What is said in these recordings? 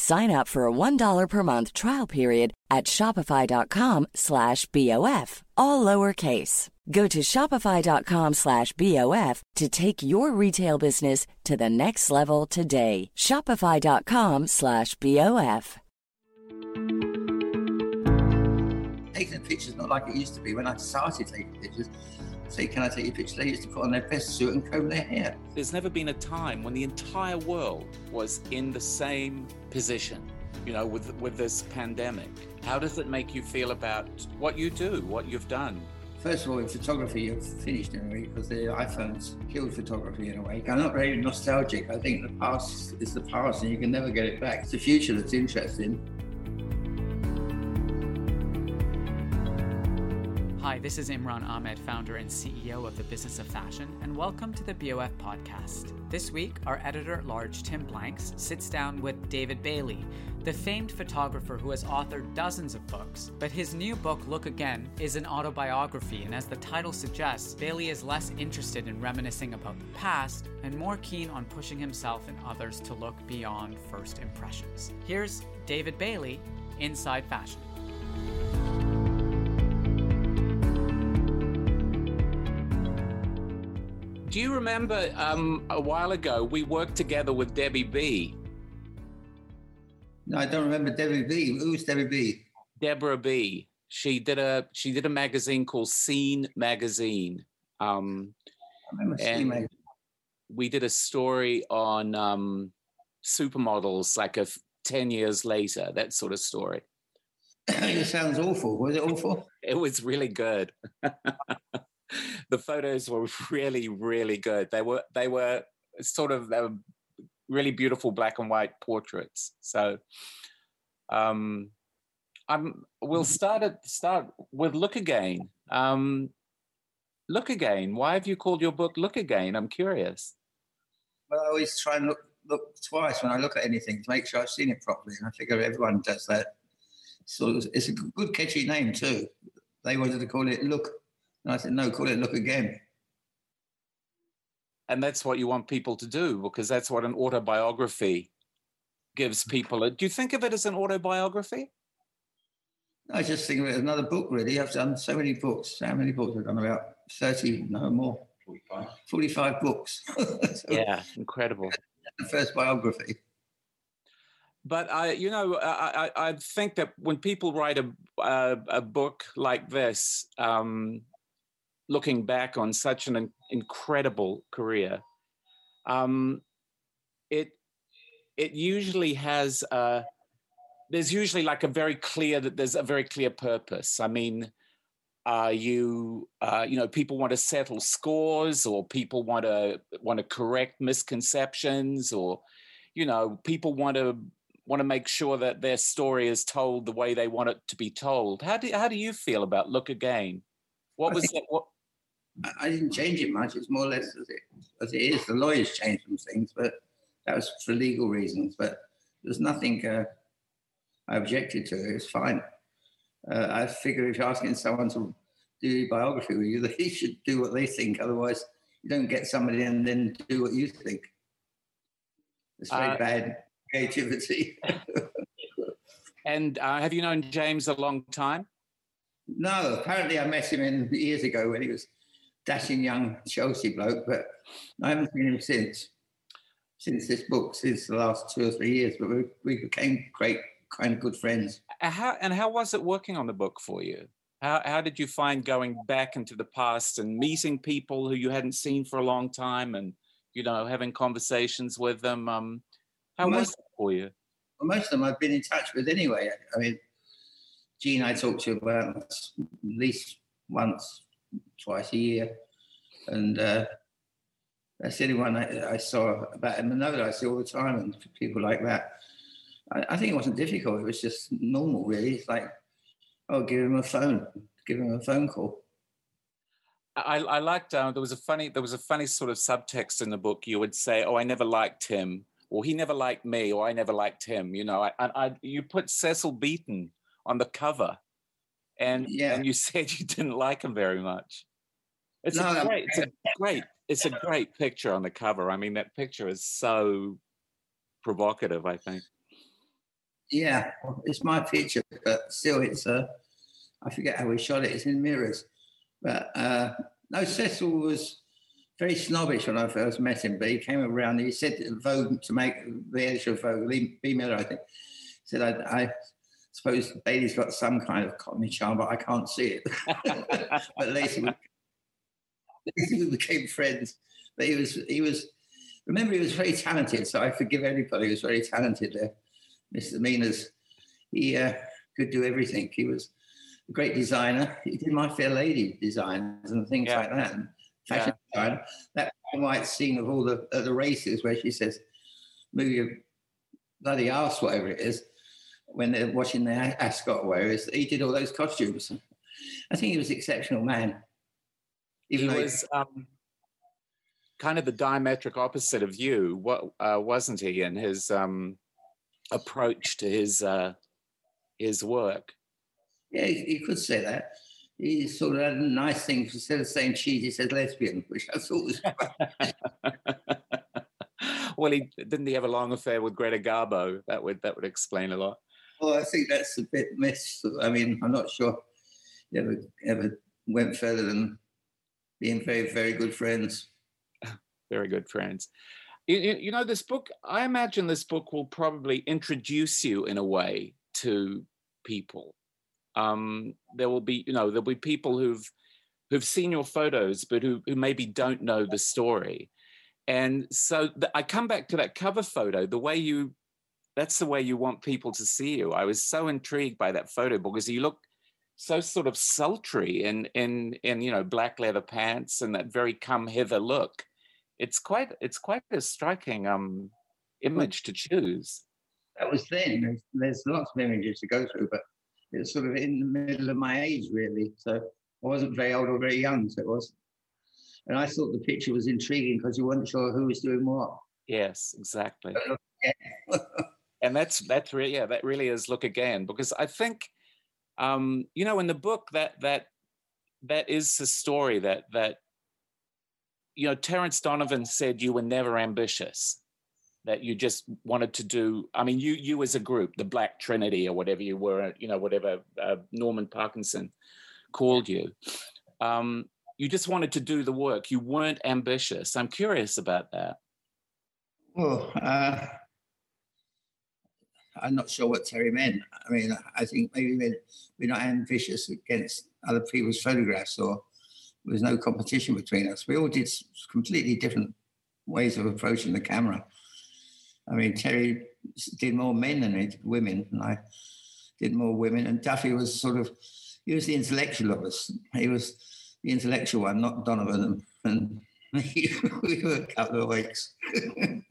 Sign up for a $1 per month trial period at shopify.com slash BOF, all lowercase. Go to shopify.com slash BOF to take your retail business to the next level today. Shopify.com slash BOF. Taking pictures not like it used to be when I started taking pictures. Say, can I take your picture? They used to put on their best suit and comb their hair. There's never been a time when the entire world was in the same position, you know, with with this pandemic. How does it make you feel about what you do, what you've done? First of all, in photography, you're finished in a way because the iPhones killed photography in a way. I'm not very nostalgic. I think the past is the past and you can never get it back. It's the future that's interesting. Hi, this is Imran Ahmed, founder and CEO of the Business of Fashion, and welcome to the BOF podcast. This week, our editor at large, Tim Blanks, sits down with David Bailey, the famed photographer who has authored dozens of books. But his new book, Look Again, is an autobiography, and as the title suggests, Bailey is less interested in reminiscing about the past and more keen on pushing himself and others to look beyond first impressions. Here's David Bailey, Inside Fashion. Do you remember um, a while ago we worked together with Debbie B? No, I don't remember Debbie B. Who's Debbie B? Deborah B. She did a she did a magazine called Scene Magazine. Um, I remember Scene and Magazine. we did a story on um, supermodels, like a ten years later, that sort of story. it sounds awful. Was it awful? It was really good. the photos were really, really good. They were they were sort of they were really beautiful black and white portraits. So um, I'm we'll start at start with Look Again. Um, Look Again. Why have you called your book Look Again? I'm curious. Well, I always try and look look twice when I look at anything to make sure I've seen it properly. And I figure everyone does that. So it's a good catchy name too. They wanted to call it Look. And I said, no, call it Look Again. And that's what you want people to do because that's what an autobiography gives people. Do you think of it as an autobiography? I just think of it as another book, really. I've done so many books. How many books I've done? About 30, no more. 45. 45 books. so, yeah, incredible. The first biography. But I, you know, I, I think that when people write a, a, a book like this, um, looking back on such an incredible career, um, it it usually has a, there's usually like a very clear that there's a very clear purpose. I mean, uh, you uh, you know people want to settle scores or people want to want to correct misconceptions or you know people want to want to make sure that their story is told the way they want it to be told how do how do you feel about look again what was it what I didn't change it much. It's more or less as it as it is. The lawyers changed some things, but that was for legal reasons. But there's nothing uh, I objected to. It was fine. Uh, I figure if you're asking someone to do a biography with you, they should do what they think. Otherwise, you don't get somebody and then do what you think. It's very uh, bad creativity. and uh, have you known James a long time? No, apparently I met him in years ago when he was dashing young Chelsea bloke, but I haven't seen him since. Since this book, since the last two or three years, but we, we became great, kind of good friends. How and how was it working on the book for you? How how did you find going back into the past and meeting people who you hadn't seen for a long time, and you know having conversations with them? Um, how most, was it for you? Well, most of them I've been in touch with anyway. I mean, Jean, I talked to about at least once twice a year. And uh, that's the only one I, I, saw about him. Another I see all the time, and people like that. I, I, think it wasn't difficult. It was just normal, really. It's like, oh, give him a phone, give him a phone call. I, I liked. Uh, there was a funny. There was a funny sort of subtext in the book. You would say, "Oh, I never liked him," or "He never liked me," or "I never liked him." You know, I, I, you put Cecil Beaton on the cover and yeah. and you said you didn't like him very much. It's no, a great, it's a great, it's a great picture on the cover. I mean, that picture is so provocative. I think. Yeah, it's my picture, but still, it's uh, I forget how we shot it. It's in mirrors, but uh, no, Cecil was very snobbish when I first met him, but he came around. He said Vogue to make the editor of Vogue, Lee, B. Miller, I think, said I, I suppose Bailey's got some kind of comedy charm, but I can't see it. but later we, we became friends. But he was he was remember he was very talented, so I forgive anybody who was very talented there. Mr. Minas, he uh, could do everything. He was a great designer. He did My Fair Lady designs and things yeah. like that. And fashion yeah. design. That white scene of all the uh, the races where she says, "Move your bloody ass," whatever it is when they're watching the Ascot whereas he did all those costumes. I think he was an exceptional man. Even he was um, kind of the diametric opposite of you, what uh, wasn't he? In his um, approach to his uh, his work. Yeah, you could say that. He sort of had a nice thing instead of saying cheese, he said lesbian, which I thought was. well, he didn't he have a long affair with Greta Garbo? That would that would explain a lot. Well, I think that's a bit missed. I mean, I'm not sure you ever ever went further than being very, very good friends. Very good friends. You, you know, this book, I imagine this book will probably introduce you in a way to people. Um, there will be, you know, there'll be people who've who've seen your photos, but who, who maybe don't know the story. And so the, I come back to that cover photo, the way you that's the way you want people to see you. I was so intrigued by that photo because you look so sort of sultry in in in you know black leather pants and that very come hither look. It's quite it's quite a striking um image to choose. That was then. There's, there's lots of images to go through, but it's sort of in the middle of my age really. So I wasn't very old or very young, so it was. And I thought the picture was intriguing because you weren't sure who was doing what. Yes, exactly. and that's that's really yeah, that really is look again because I think um, you know in the book that that that is the story that that you know Terence Donovan said you were never ambitious that you just wanted to do i mean you you as a group the black trinity or whatever you were you know whatever uh, norman parkinson called you um, you just wanted to do the work. You weren't ambitious. I'm curious about that. Well uh, i'm not sure what terry meant i mean i think maybe we're not ambitious against other people's photographs or there was no competition between us we all did completely different ways of approaching the camera I mean, Terry did more men than he did women, and I did more women. And Duffy was sort of, he was the intellectual of us. He was the intellectual one, not Donovan. And, and we were a couple of weeks.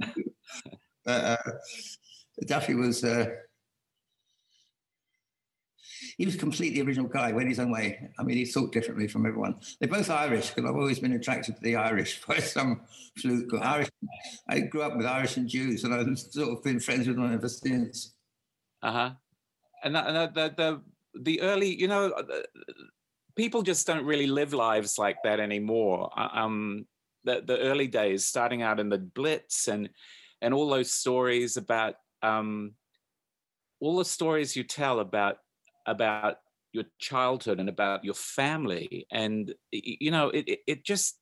but uh, Duffy was, uh, he was completely original guy, went his own way. I mean, he thought differently from everyone. They're both Irish because I've always been attracted to the Irish by some fluke. Irish. I grew up with Irish and Jews, and I've sort of been friends with them ever since. Uh huh. And, that, and the, the the early, you know, uh, people just don't really live lives like that anymore. Uh, um, the the early days, starting out in the Blitz, and and all those stories about um, all the stories you tell about about your childhood and about your family and you know it, it, it just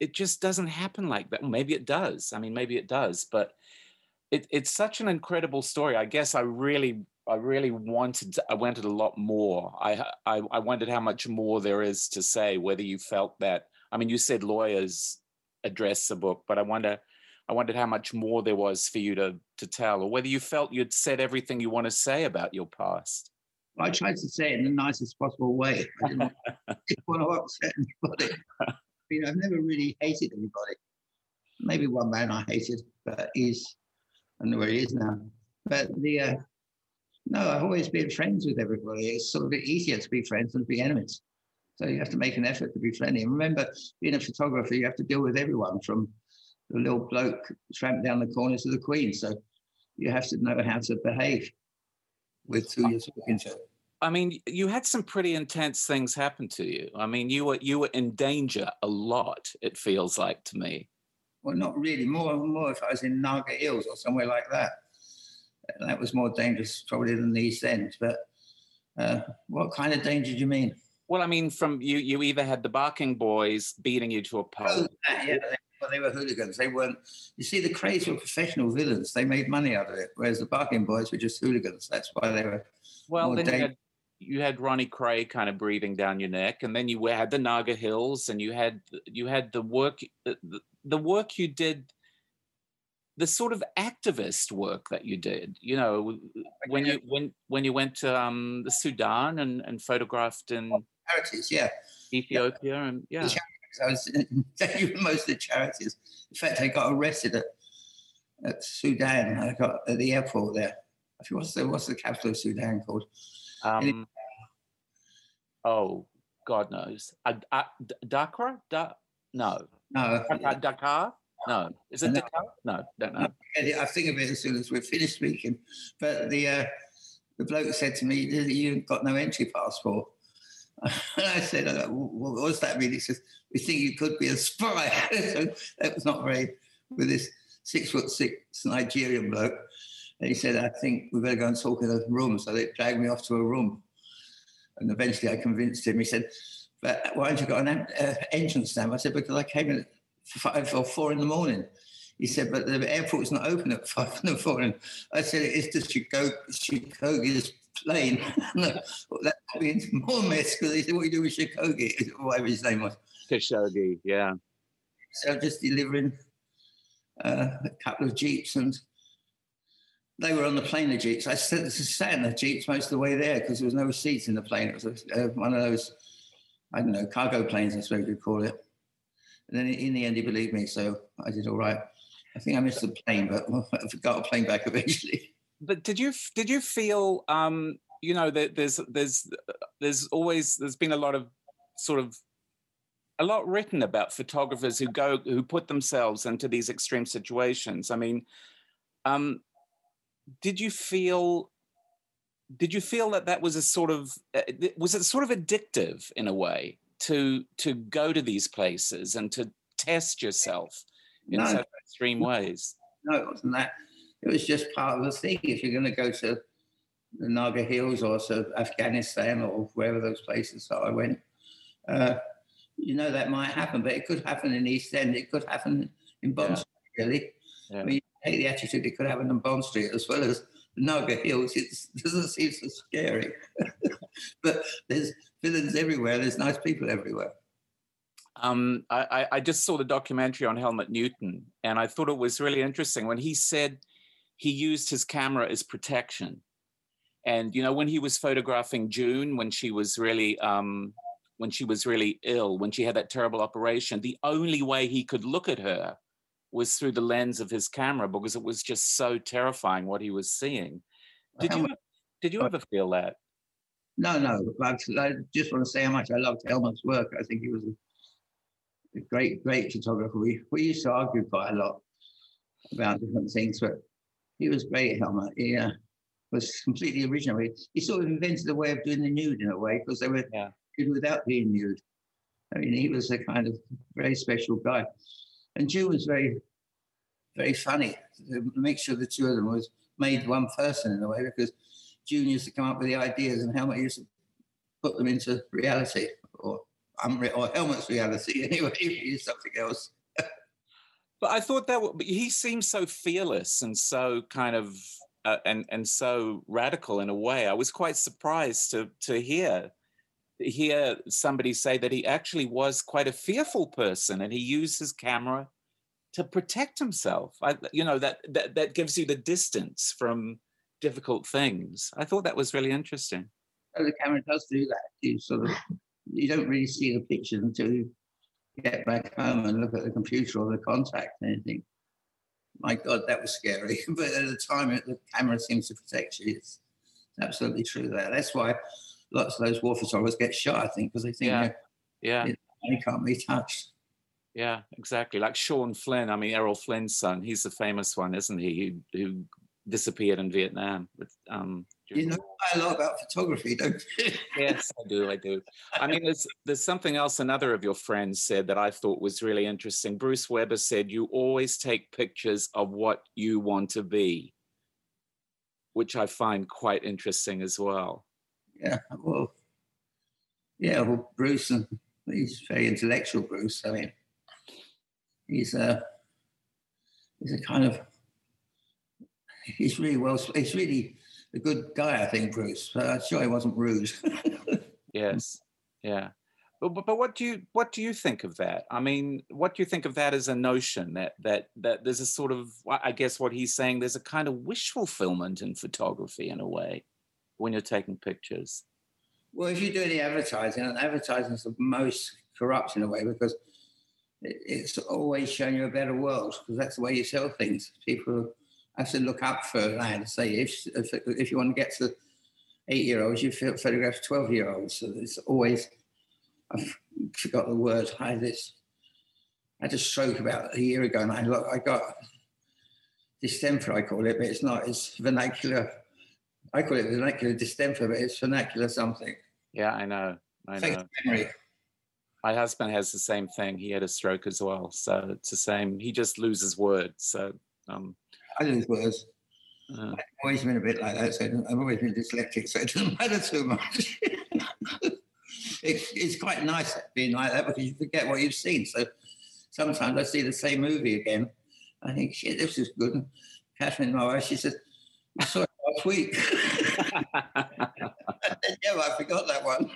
it just doesn't happen like that. Maybe it does. I mean maybe it does but it, it's such an incredible story. I guess i really i really wanted i wanted a lot more. I, I i wondered how much more there is to say whether you felt that i mean you said lawyers address the book but i wonder i wondered how much more there was for you to to tell or whether you felt you'd said everything you want to say about your past I tried to say it in the nicest possible way. I didn't, didn't want to upset anybody. I mean, I've never really hated anybody. Maybe one man I hated, but he's, I don't know where he is now. But the, uh, no, I've always been friends with everybody. It's sort of easier to be friends than to be enemies. So you have to make an effort to be friendly. And remember, being a photographer, you have to deal with everyone from the little bloke tramped down the corner to the queen. So you have to know how to behave with who you're talking to. I mean, you had some pretty intense things happen to you. I mean, you were you were in danger a lot. It feels like to me. Well, not really. More more if I was in Naga Hills or somewhere like that. That was more dangerous probably than the East End. But uh, what kind of danger do you mean? Well, I mean, from you, you either had the barking boys beating you to a pulp. Oh, yeah, well, they were hooligans. They weren't. You see, the Krays were professional villains. They made money out of it, whereas the Barking Boys were just hooligans. That's why they were. Well, then you had, you had Ronnie Kray kind of breathing down your neck, and then you had the Naga Hills, and you had you had the work the, the work you did the sort of activist work that you did you know when you when when you went to um, the sudan and, and photographed in charities yeah ethiopia yeah. and yeah I was taking most of the charities. In fact, I got arrested at, at Sudan. I got at the airport there. I think what's the what's the capital of Sudan called? Um, oh, God knows. Uh, uh, Dakar? Da- no. No. Dakar? No. Is it no. Dakar? No, don't know. I think of it as soon as we're finished speaking. But the uh, the bloke said to me, "You've got no entry passport." And I said, uh, what does that mean? He says, we think you could be a spy. so that was not very, with this six foot six Nigerian bloke. And he said, I think we better go and talk in a room. So they dragged me off to a room. And eventually I convinced him. He said, but why haven't you got an uh, stamp? I said, because I came in at five or four in the morning. He said, but the airport's not open at five in the morning. I said, it's the Khashoggi's plane. no, that means more mess because they said, What are you doing with Shikogi? Whatever his name was. Khashoggi, yeah. So just delivering uh, a couple of Jeeps and they were on the plane, the jeeps. I sat, sat in the jeeps most of the way there because there was no seats in the plane. It was a, uh, one of those, I don't know, cargo planes, I suppose you'd call it. And then in the end, he believed me, so I did all right. I think I missed the plane, but I got a plane back eventually. But did you did you feel, um, you know, that there's there's there's always there's been a lot of sort of a lot written about photographers who go who put themselves into these extreme situations. I mean, um, did you feel did you feel that that was a sort of uh, was it sort of addictive in a way to to go to these places and to test yourself in no. such extreme ways no it wasn't that it was just part of the thing if you're going to go to the naga hills or to afghanistan or wherever those places are i went uh, you know that might happen but it could happen in east end it could happen in bond yeah. really yeah. I mean, take the attitude it could happen in Bond Street as well as Naga Hills. It doesn't seem so scary. but there's villains everywhere. There's nice people everywhere. Um, I, I just saw the documentary on Helmut Newton, and I thought it was really interesting when he said he used his camera as protection. And you know, when he was photographing June, when she was really um, when she was really ill, when she had that terrible operation, the only way he could look at her was through the lens of his camera because it was just so terrifying what he was seeing. Did you did you ever feel that? No, no. I, just want to say how much I loved Helmut's work. I think he was a, great, great photographer. We we used to argue quite a lot about different things, but he was great, Helmut. He uh, was completely original. He, he, sort of invented a way of doing the nude in a way because they were yeah. Good without being nude. I mean, he was a kind of very special guy. And June was very, very funny. The mixture of the two of them was made one person in a way because June used to come up with the ideas and Helmut used to put them into reality or unre- or Helmut's reality anyway. He used something else. but I thought that he seemed so fearless and so kind of uh, and and so radical in a way. I was quite surprised to to hear hear somebody say that he actually was quite a fearful person and he used his camera to protect himself. I, you know, that, that, that gives you the distance from difficult things. I thought that was really interesting. Oh, the camera does do that. You sort of, you don't really see the picture until you get back home and look at the computer or the contact and anything. My God, that was scary. but at the time, the camera seems to protect you. It's absolutely true there. That's why lots of those war photographers get shot, I think, because they think yeah, yeah. they can't be touched. Yeah, exactly. Like Sean Flynn, I mean Errol Flynn's son. He's the famous one, isn't he? Who, who disappeared in Vietnam. But, um, you know quite a lot about photography, don't you? yes, I do. I do. I mean, there's there's something else another of your friends said that I thought was really interesting. Bruce Weber said you always take pictures of what you want to be, which I find quite interesting as well yeah, well, yeah, well, Bruce, and he's very intellectual, Bruce. I mean, he's a he's a kind of he's really well. He's really a good guy, I think, Bruce. But I'm sure he wasn't rude. yes, yeah. But, but what do you what do you think of that? I mean, what do you think of that as a notion that that that there's a sort of I guess what he's saying there's a kind of wish fulfillment in photography in a way when you're taking pictures? Well, if you do any advertising, and advertising is the most corrupt in a way because it's always showing you a better world because that's the way you sell things. People have to look up for that. Say if, if, if you want to get to eight year olds, you photograph 12 year olds. So it's always, I forgot the word. I had this, I had a stroke about a year ago and I, I got distemper, I call it, but it's not, it's vernacular I call it vernacular distemper, but it's vernacular something. Yeah, I know. I know. Memory. My husband has the same thing. He had a stroke as well, so it's the same. He just loses words. So um, I lose words. Uh, I've always been a bit like that. So I've always been dyslexic, so it doesn't matter too much. it, it's quite nice being like that because you forget what you've seen. So sometimes I see the same movie again. I think, shit, this is good. And Catherine, my wife, she says, I saw it last week. yeah, I forgot that one.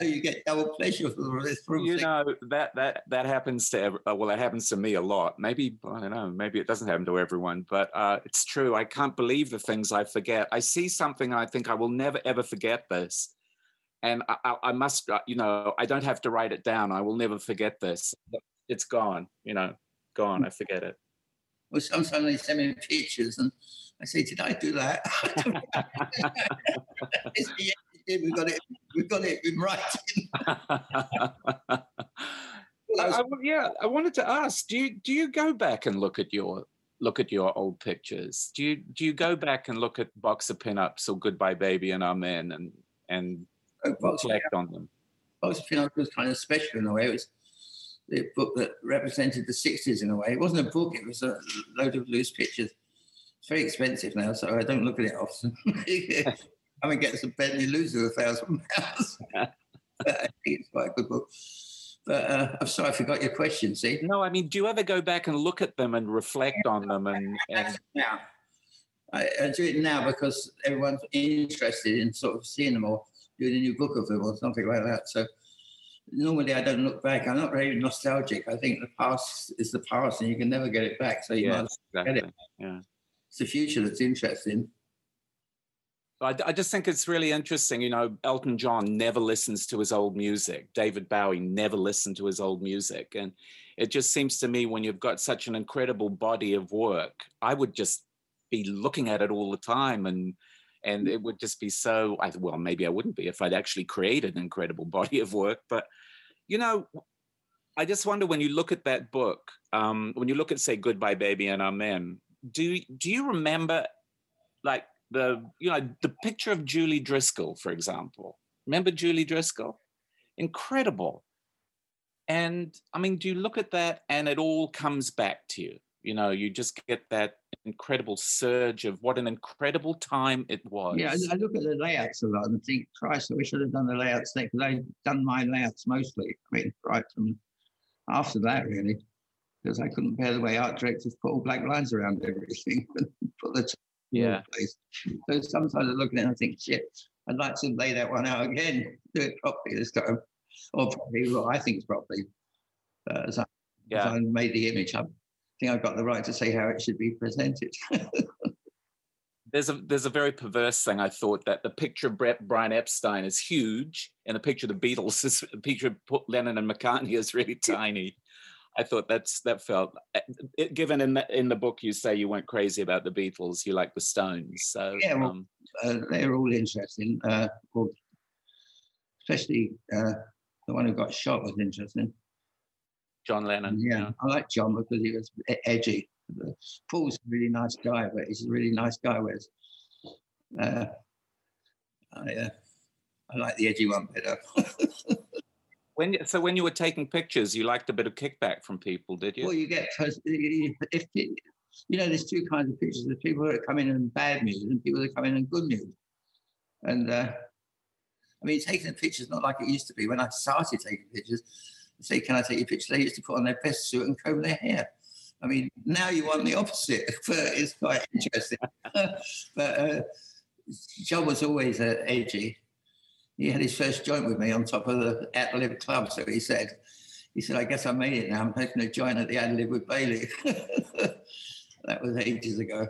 you get double pleasure for this. You know that that that happens to every, uh, well, that happens to me a lot. Maybe I don't know. Maybe it doesn't happen to everyone, but uh, it's true. I can't believe the things I forget. I see something and I think I will never ever forget this, and I, I, I must. Uh, you know, I don't have to write it down. I will never forget this. It's gone. You know, gone. I forget it. Well, sometimes they send me pictures and I say, "Did I do that?" we've got it. We've got it in writing. I, yeah, I wanted to ask: Do you do you go back and look at your look at your old pictures? Do you do you go back and look at box of pinups or Goodbye Baby and Amen and and oh, reflect on them? Box of pinups was kind of special in a way. It was the book that represented the 60s in a way. It wasn't a book, it was a load of loose pictures. It's very expensive now, so I don't look at it often. I mean, gets a Bentley loses a thousand pounds. I think it's quite a good book. But uh, I'm sorry, I forgot your question. See? No, I mean, do you ever go back and look at them and reflect on them? And, and... now, I, I, do it now because everyone's interested in sort of seeing them or doing a new book of them or something like that. So normally I don't look back. I'm not very nostalgic. I think the past is the past, and you can never get it back. So you exactly. get it. Yeah, it's the future that's interesting. I, I just think it's really interesting. You know, Elton John never listens to his old music. David Bowie never listened to his old music. And it just seems to me when you've got such an incredible body of work, I would just be looking at it all the time and and it would just be so I, well maybe i wouldn't be if i'd actually created an incredible body of work but you know i just wonder when you look at that book um, when you look at say goodbye baby and amen do do you remember like the you know the picture of Julie Driscoll, for example. Remember Julie Driscoll? Incredible. And I mean, do you look at that and it all comes back to you? You know, you just get that incredible surge of what an incredible time it was. Yeah, I look at the layouts a lot and think, Christ, I wish I'd have done the layouts there because I've done my layouts mostly. I mean, right from after that, really, because I couldn't bear the way art directors put all black lines around everything. put the yeah. Place. So sometimes I look at it and I think, shit, I'd like to lay that one out again, do it properly this time, or probably what I think is properly. Uh, as, I, yeah. as I made the image, I think I've got the right to say how it should be presented. there's a there's a very perverse thing. I thought that the picture of Brett, Brian Epstein is huge, and the picture of the Beatles is a picture of Lennon and McCartney is really tiny. I thought that's that felt eh, it, given in the in the book you say you weren't crazy about the Beatles, you like the Stones. So yeah, well, um, uh, they're all interesting. Uh, well, especially uh, the one who got shot was interesting. John Lennon. Yeah, yeah. I like John because he was edgy. Paul's a really nice guy, but he's a really nice guy. Whereas uh, I, uh, I like the edgy one better. When so when you were taking pictures, you liked a bit of kickback from people, did you? Well, you get if you know, there's two kinds of pictures. There's people that come in in bad mood and people that come in in good mood. And uh, I mean, taking pictures not like it used to be. When I started taking pictures, say, "Can I take your picture?" They used to put on their best suit and comb their hair. I mean, now you want the opposite, but it's quite interesting. but uh, John was always uh, edgy, he had his first joint with me on top of the Adlib Club. So he said, he said, I guess I made it now. I'm taking a joint at the Adlib with Bailey. that was ages ago.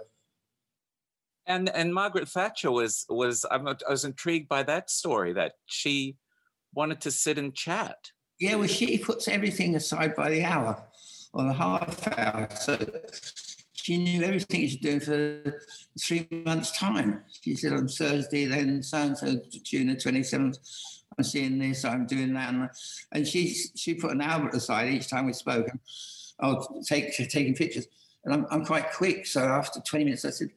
And and Margaret Thatcher was was I was intrigued by that story that she wanted to sit and chat. Yeah, well, she puts everything aside by the hour or the half hour. So she knew everything she's doing for three months' time. She said on Thursday, then so and so, June the 27th, I'm seeing this, I'm doing that. And, and she she put an hour aside each time we spoke. And I'll take taking pictures. And I'm, I'm quite quick. So after 20 minutes, I said,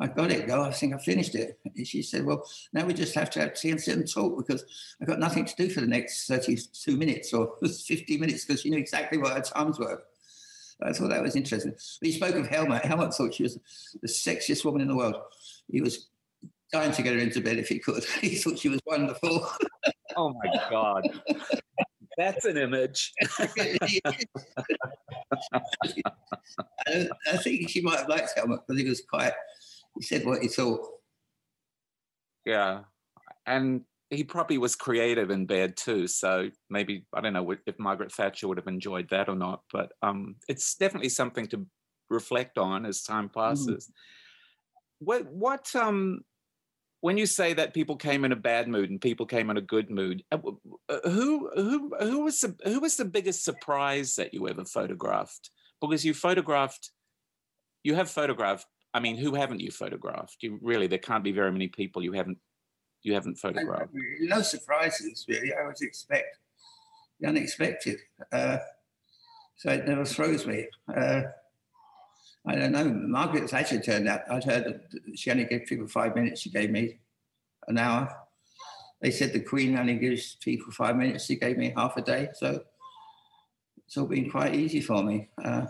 I got it, girl. I think I finished it. And she said, Well, now we just have to have tea and sit and talk because I've got nothing to do for the next 32 minutes or 50 minutes because she knew exactly what her times were. I thought that was interesting. He spoke of Helmut. Helmut thought she was the sexiest woman in the world. He was dying to get her into bed if he could. he thought she was wonderful. oh my God. That's an image. I, I think she might have liked Helmut because he was quite, he said what he thought. Yeah. And he probably was creative in bed too. So maybe I don't know if Margaret Thatcher would have enjoyed that or not, but um, it's definitely something to reflect on as time mm. passes. Mm. What what um when you say that people came in a bad mood and people came in a good mood, uh, uh, who who who was the who was the biggest surprise that you ever photographed? Because you photographed, you have photographed. I mean, who haven't you photographed? You really, there can't be very many people you haven't you haven't photographed. No surprises, really. I always expect the unexpected, uh, so it never throws me. Uh, I don't know. Margaret's actually turned out. I'd heard that she only gave people five minutes. She gave me an hour. They said the Queen only gives people five minutes. She gave me half a day. So it's all been quite easy for me. Uh,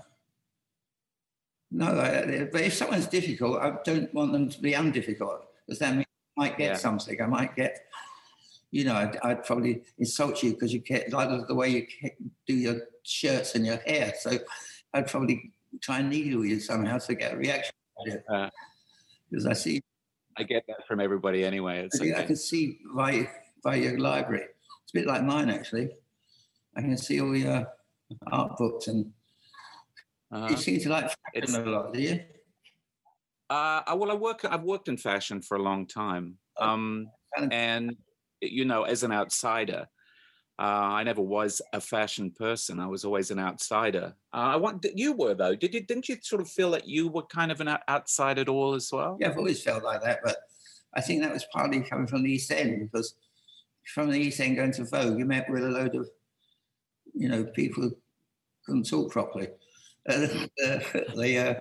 no, I, but if someone's difficult, I don't want them to be undifficult because that means I might get yeah. something. I might get, you know, I'd, I'd probably insult you because you like the way you do your shirts and your hair. So I'd probably try and needle you somehow to get a reaction. Because uh, I see. I get that from everybody anyway. I, okay. I can see by, by your library. It's a bit like mine, actually. I can see all your art books and uh-huh. you seem to like fashion a lot, do you? Uh, well, I work. I've worked in fashion for a long time, oh, um, and you know, as an outsider, uh, I never was a fashion person. I was always an outsider. Uh, I want you were though. Did you? Didn't you sort of feel that you were kind of an outside at all as well? Yeah, I've always felt like that, but I think that was partly coming from the East End because from the East End going to Vogue, you met with a load of, you know, people who couldn't talk properly. Uh,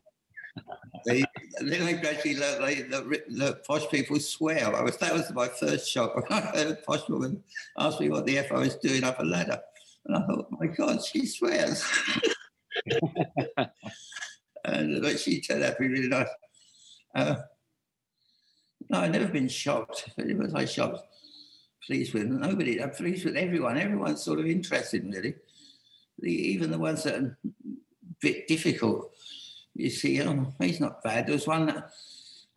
they, uh, they, gradually learned like, the, the posh people swear. I was, that was my first shock. When I heard a posh woman ask me what the F I was doing up a ladder. And I thought, my God, she swears. and but she turned out to be really nice. Uh, no, I've never been shocked. It was I shocked, pleased with nobody. I'm pleased with everyone. Everyone's sort of interested, really. The, even the ones that are a bit difficult you see, oh, he's not bad. There was one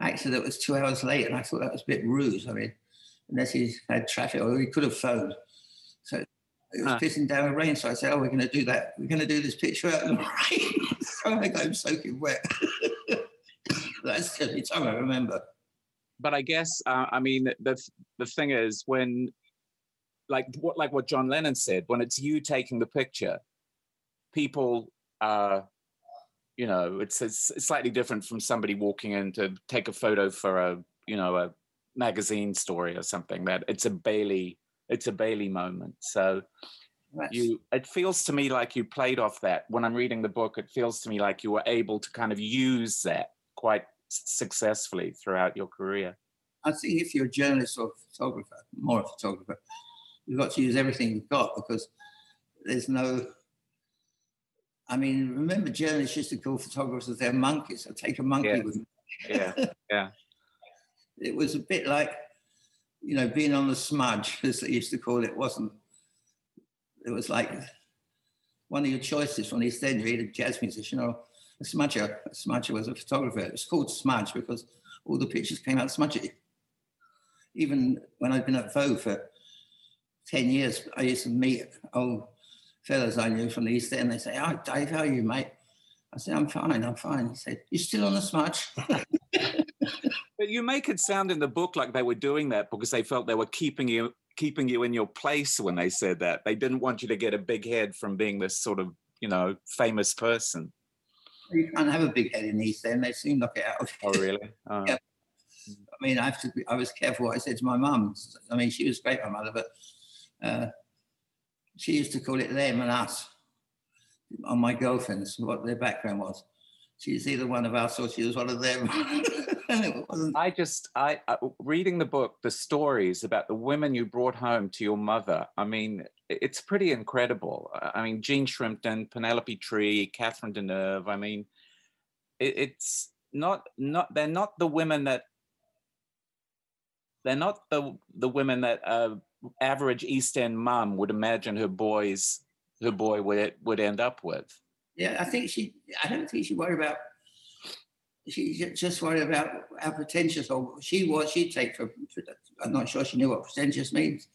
actually that was two hours late, and I thought that was a bit rude. I mean, unless he had traffic, or he could have phoned. So it was huh. pissing down with rain. So I said, "Oh, we're going to do that. We're going to do this picture out in the rain." so I got him soaking wet. That's the only time I remember. But I guess, uh, I mean, the the thing is when, like what like what John Lennon said, when it's you taking the picture, people. Uh, you know it's, it's, slightly different from somebody walking in to take a photo for a you know a magazine story or something that it's a bailey it's a bailey moment. So you it feels to me like you played off that. When i'm reading the book it feels to me like you were able to kind of use that quite successfully throughout your career. I think if you're a journalist or a photographer more a photographer you've got to use everything you've got because there's no I mean, remember journalists used to call photographers their monkeys. I take a monkey yeah. with me. Yeah, yeah. it was a bit like, you know, being on the smudge, as they used to call it. it wasn't. It was like one of your choices from the East End. You either a jazz musician or a smudger. A smudger was a photographer. It was called smudge because all the pictures came out smudgy. Even when I'd been at Vogue for 10 years, I used to meet old fellas I knew from the East End. They say, "Oh, Dave, how are you, mate?" I said, "I'm fine. I'm fine." He said, "You still on the smudge?" but you make it sound in the book like they were doing that because they felt they were keeping you keeping you in your place when they said that. They didn't want you to get a big head from being this sort of, you know, famous person. You can't have a big head in the East End. They seem like it out. Oh, really? Oh. Yeah. I mean, I have to. Be, I was careful what I said to my mum. I mean, she was great, my mother, but uh, she used to call it them and us on my girlfriends, what their background was. She's either one of us or she was one of them. I just, I, I, reading the book, the stories about the women you brought home to your mother. I mean, it's pretty incredible. I mean, Jean Shrimpton, Penelope Tree, Catherine Deneuve. I mean, it, it's not, not, they're not the women that, they're not the the women that uh, average East End mom would imagine her boys her boy would would end up with. Yeah, I think she. I don't think she worried about she just worried about how pretentious or she was. She'd take for. I'm not sure she knew what pretentious means,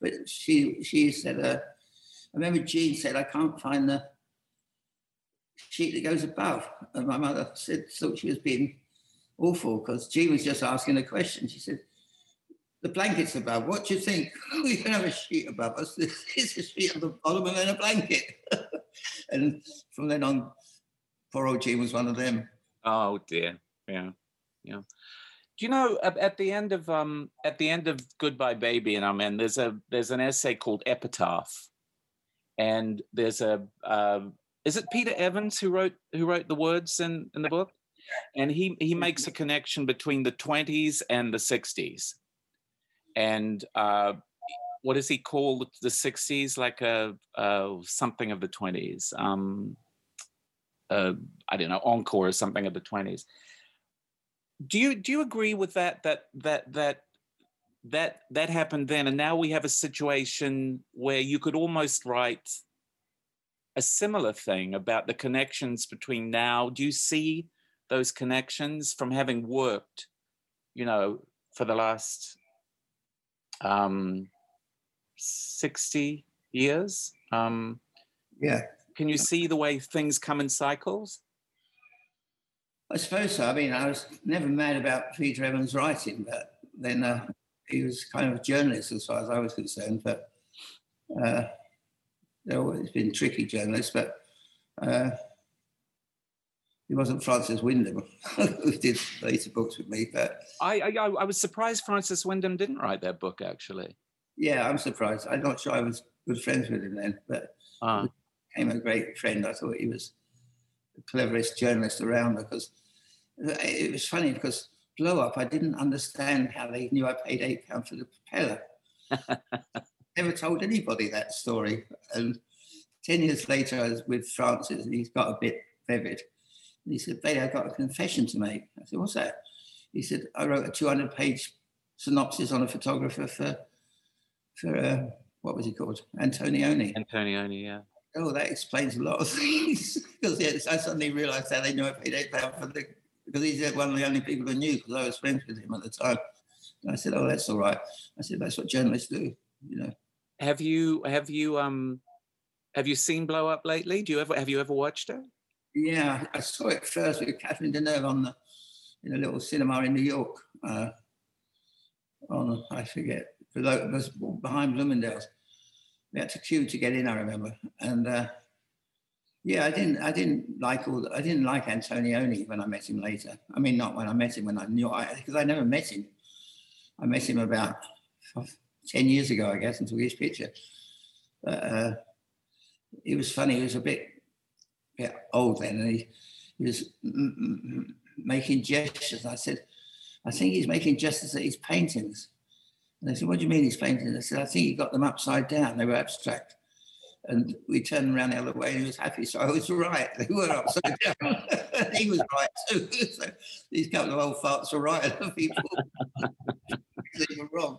but she she said. Uh, I remember Jean said, "I can't find the sheet that goes above," and my mother said, thought she was being awful because Jean was just asking a question. She said, "The blanket's above. What do you think? we don't have a sheet above us. It's a sheet on the bottom and then a blanket." and from then on, poor Jean was one of them. Oh dear. Yeah. Yeah. Do you know at, the end of um at the end of Goodbye Baby and Amen, there's a there's an essay called Epitaph, and there's a uh, is it Peter Evans who wrote who wrote the words in in the book, and he he makes a connection between the 20s and the 60s, and uh, what does he call the 60s like a uh, something of the 20s um, I don't know, encore or something of the 20s. Do you do you agree with that that that that that that happened then and now we have a situation where you could almost write a similar thing about the connections between now do you see those connections from having worked you know for the last um 60 years um yeah can you see the way things come in cycles? I suppose so. I mean, I was never mad about Peter Evans' writing, but then uh, he was kind of a journalist as far as I was concerned. But uh, they've always been tricky journalists, but uh, he wasn't Francis Wyndham who did later books with me. But I, I, I was surprised Francis Wyndham didn't write that book actually. Yeah, I'm surprised. I'm not sure I was good friends with him then, but ah became a great friend. I thought he was the cleverest journalist around because it was funny because blow up, I didn't understand how they knew I paid eight pounds for the propeller. Never told anybody that story. And 10 years later, I was with Francis and he's got a bit vivid. And he said, Bailey, I've got a confession to make. I said, What's that? He said, I wrote a 200 page synopsis on a photographer for, for uh, what was he called? Antonioni. Antonioni, yeah oh, that explains a lot of things. because yes, I suddenly realised how they knew I paid eight pounds for the because he's one of the only people who knew because I was friends with him at the time. And I said, oh, that's all right. I said, that's what journalists do, you know. Have you have you um have you seen Blow Up lately? Do you ever have you ever watched it? Yeah, I saw it first with Catherine Deneuve on the in a little cinema in New York. Uh, on I forget, behind Bloomingdale's we had to queue to get in. I remember, and uh, yeah, I didn't, I didn't like all, the, I didn't like Antonioni when I met him later. I mean, not when I met him, when I knew, because I, I, never met him. I met him about ten years ago, I guess, took his picture. But uh, he was funny. He was a bit, bit old then, and he, he was making gestures. I said, I think he's making gestures at his paintings. And they said, What do you mean he's painting? I said, I think he got them upside down. They were abstract. And we turned around the other way and he was happy. So I was right. They were upside down. he was right too. So these couple of old farts were right. Other people they were wrong.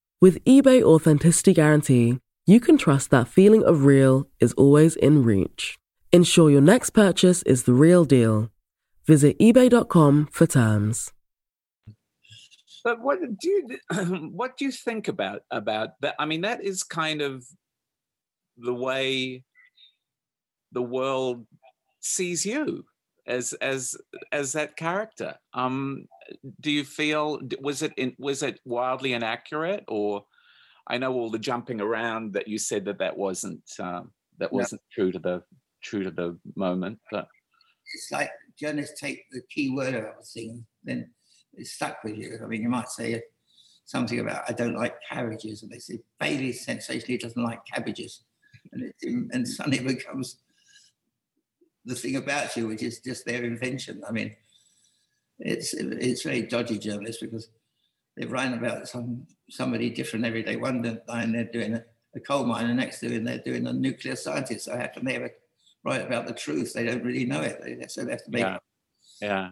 With eBay Authenticity Guarantee, you can trust that feeling of real is always in reach. Ensure your next purchase is the real deal. Visit eBay.com for terms. But what do you what do you think about about that? I mean, that is kind of the way the world sees you as as as that character. Um, do you feel was it in, was it wildly inaccurate or i know all the jumping around that you said that that wasn't um, that wasn't no. true to the true to the moment but it's like journalists take the key word out of a thing then it's stuck with you. I mean you might say something about i don't like cabbages and they say bailey sensationally doesn't like cabbages and, it, and suddenly becomes the thing about you which is just their invention. I mean it's it's very dodgy journalists because they write about some somebody different every day. One day they're doing a, a coal mine, and next day they're doing a nuclear scientist. So how can they ever write about the truth? They don't really know it. They, so they have to make yeah. yeah.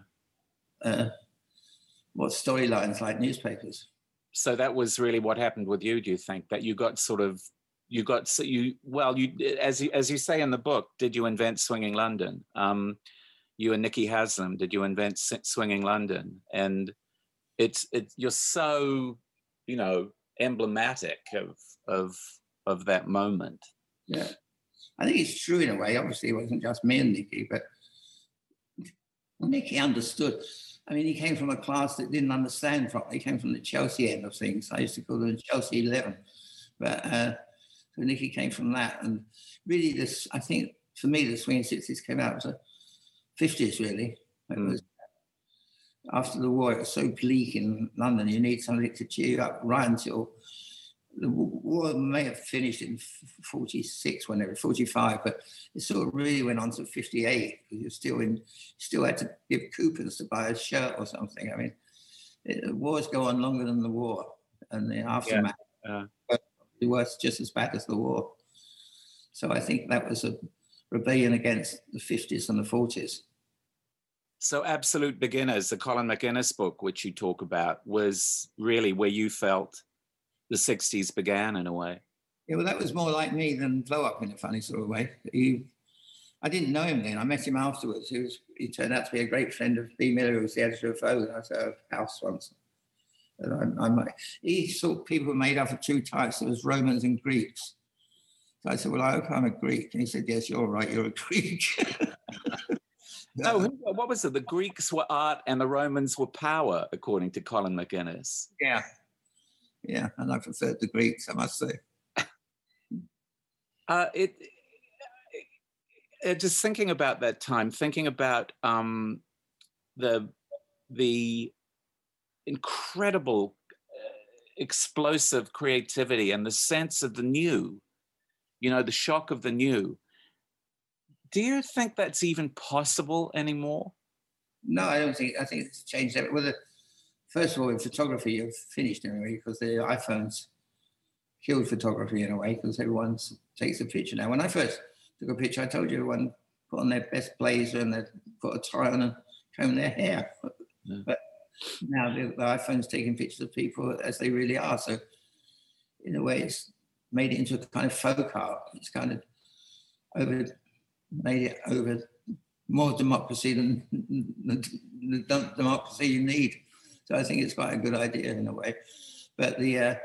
Uh, what storylines like newspapers. So that was really what happened with you. Do you think that you got sort of you got so you well you as you as you say in the book did you invent swinging london um, you and Nicky Haslam did you invent Swinging London, and it's it's you're so you know emblematic of of of that moment. Yeah, I think it's true in a way. Obviously, it wasn't just me and Nicky, but Nicky understood. I mean, he came from a class that didn't understand properly. He came from the Chelsea end of things. I used to call them Chelsea Eleven, but uh, so Nicky came from that, and really, this I think for me, the Swinging Sixties came out as a 50s, really. It mm. was after the war, it was so bleak in London. You need something to cheer you up right until the war may have finished in 46, whenever 45, but it sort of really went on to 58 you still in, still had to give coupons to buy a shirt or something. I mean, it, wars go on longer than the war, and the aftermath yeah. uh, it was just as bad as the war. So I think that was a rebellion against the 50s and the 40s. So, Absolute Beginners, the Colin MacInnes book, which you talk about, was really where you felt the 60s began in a way. Yeah, well, that was more like me than Blow Up in a funny sort of way. He, I didn't know him then. I met him afterwards. He, was, he turned out to be a great friend of Bea Miller, who was the editor of Vogue. At her house once. And I, I, he thought people were made up of two types. There was Romans and Greeks. So I said, well, I hope I'm a Greek. And he said, yes, you're right. You're a Greek. No, what was it? The Greeks were art and the Romans were power, according to Colin MacInnes. Yeah. Yeah. And I preferred the Greeks, I must say. Uh, it, it, just thinking about that time, thinking about um, the the incredible, uh, explosive creativity and the sense of the new you know, the shock of the new. Do you think that's even possible anymore? No, I don't think. I think it's changed. Every, well, the, first of all, in photography, you've finished anyway because the iPhones killed photography in a way because everyone takes a picture now. When I first took a picture, I told you everyone put on their best blazer and they put a tie on and comb their hair. Yeah. But now the, the iPhone's taking pictures of people as they really are. So in a way, it's made it into a kind of folk art. It's kind of over made it over more democracy than the, democracy you need. So I think it's quite a good idea in a way. But the uh,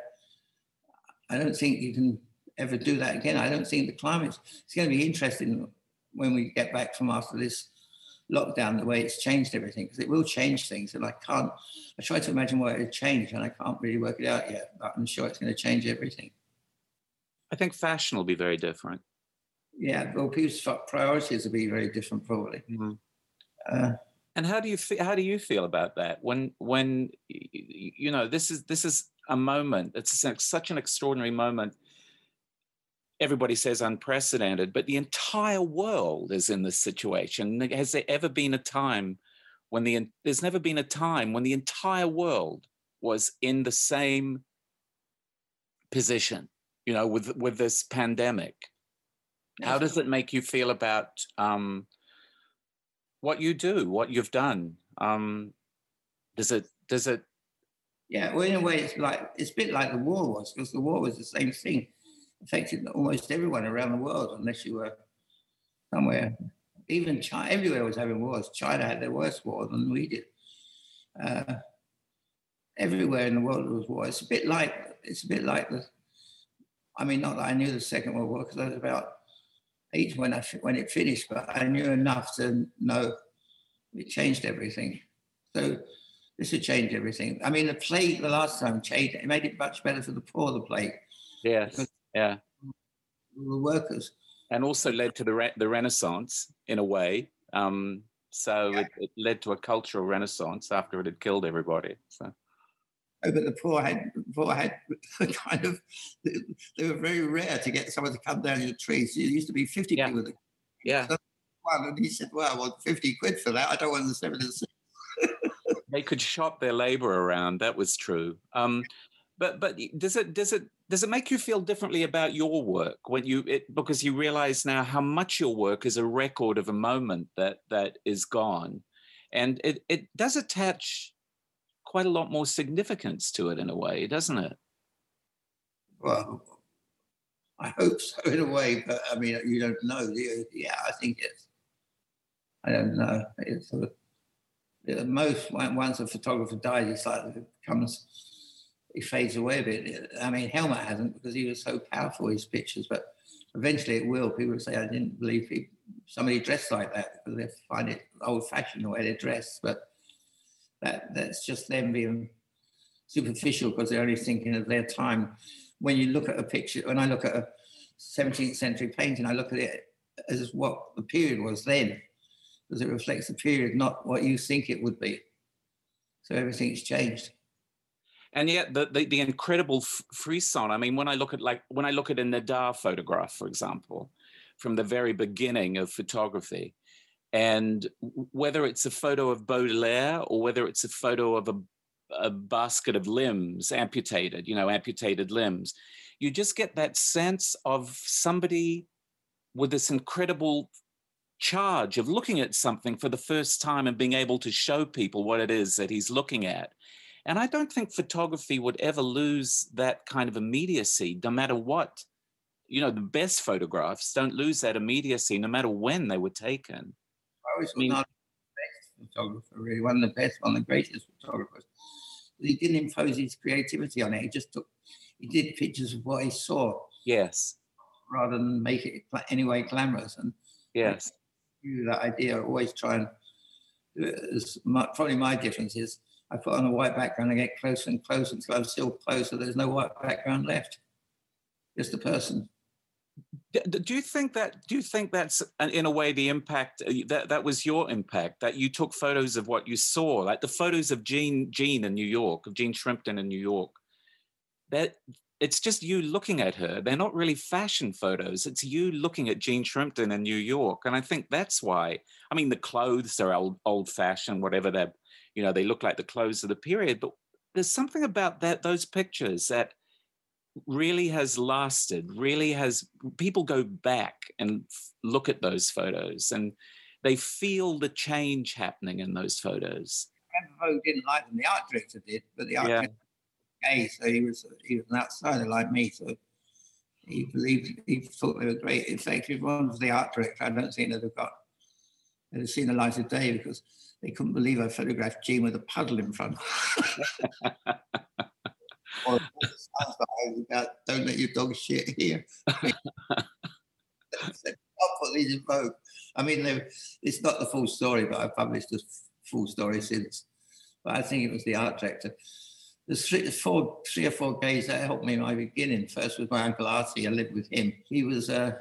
I don't think you can ever do that again. I don't think the climate. It's going to be interesting when we get back from after this lockdown, the way it's changed everything, because it will change things. And I can't. I try to imagine what it would change, and I can't really work it out yet. But I'm sure it's going to change everything. I think fashion will be very different. Yeah, well, people's priorities will be very different, probably. Mm-hmm. Uh, and how do you feel, how do you feel about that when when you know this is this is a moment it's such an extraordinary moment everybody says unprecedented but the entire world is in this situation has there ever been a time when the there's never been a time when the entire world was in the same position you know with with this pandemic how does it make you feel about um, what you do, what you've done. Um, does it? Does it? Yeah, well, in a way, it's like it's a bit like the war was, because the war was the same thing, affected almost everyone around the world, unless you were somewhere. Even China, everywhere was having wars. China had their worst war than we did. Uh, everywhere in the world was war. It's a bit like it's a bit like the. I mean, not that I knew the Second World War because I was about eight when I when it finished, but I knew enough to know it changed everything. So this would change everything. I mean, the plague the last time changed. It made it much better for the poor. The plague. Yes. Yeah. The workers. And also led to the re- the Renaissance in a way. Um, so yeah. it, it, led to a cultural renaissance after it had killed everybody. So but the poor had poor had kind of they were very rare to get someone to come down in the trees. It used to be fifty yeah. people. Yeah. So one, and he said, "Well, I want fifty quid for that. I don't want the seventy they could shop their labor around. That was true. Um, but but does it does it does it make you feel differently about your work when you it, because you realize now how much your work is a record of a moment that that is gone, and it it does attach quite a lot more significance to it in a way, doesn't it? Well, I hope so in a way, but I mean, you don't know. Yeah, I think it's. I don't know. It's sort of, most once a photographer dies, it's like it comes, he fades away a bit. I mean, Helmut hasn't because he was so powerful his pictures, but eventually it will. People say, I didn't believe he, somebody dressed like that because they find it old-fashioned the way they dress, but that that's just them being superficial because they're only thinking of their time. When you look at a picture, when I look at a 17th century painting, I look at it as what the period was then, because it reflects the period, not what you think it would be. So everything's changed. And yet, the, the, the incredible frisson. I mean, when I look at like when I look at a Nadar photograph, for example, from the very beginning of photography, and whether it's a photo of Baudelaire or whether it's a photo of a, a basket of limbs amputated, you know, amputated limbs, you just get that sense of somebody with this incredible charge of looking at something for the first time and being able to show people what it is that he's looking at. And I don't think photography would ever lose that kind of immediacy, no matter what. You know, the best photographs don't lose that immediacy, no matter when they were taken. Morris was not the best photographer, really, one of the best, one of the greatest photographers. But he didn't impose his creativity on it. He just took, he did pictures of what he saw. Yes. Rather than make it anyway glamorous. And yes, that idea. I always try uh, and my, probably my difference is I put on a white background, I get closer and closer until I'm still closer. There's no white background left, just a person do you think that do you think that's in a way the impact uh, that that was your impact that you took photos of what you saw like the photos of Jean Jean in New York of Jean Shrimpton in New York that it's just you looking at her. They're not really fashion photos. It's you looking at Jean Shrimpton in New York. And I think that's why, I mean, the clothes are old, old fashioned, whatever they're, you know, they look like the clothes of the period, but there's something about that, those pictures that really has lasted, really has, people go back and look at those photos and they feel the change happening in those photos. Vogue didn't like them. The art director did, but the art Yeah. director was gay, so he was he was an outsider like me. So he believed he thought they were great. In fact, if it wasn't the art director, I don't think they'd have got they'd have seen the light of day because they couldn't believe I photographed Jean with a puddle in front. or don't let your dog shit here. These in Vogue. I mean, it's not the full story, but I've published the full story since. But I think it was the art director. There's three, four, three or four guys that helped me in my beginning. First was my uncle Artie. I lived with him. He was uh,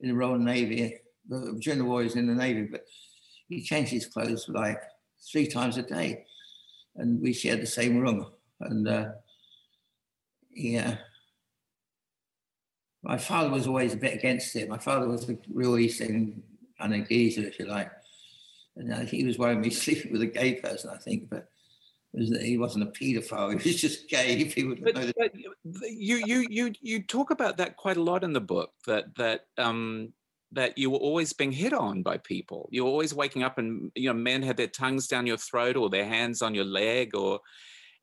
in the Royal Navy during the war. He was in the Navy, but he changed his clothes like three times a day, and we shared the same room. And uh, yeah, my father was always a bit against it. My father was a real East End kind of geezer, if you like. And uh, he was worried me sleeping with a gay person, I think, but was that he wasn't a paedophile. He was just gay. If he would But, but you you you you talk about that quite a lot in the book that that um that you were always being hit on by people. You were always waking up and you know men had their tongues down your throat or their hands on your leg or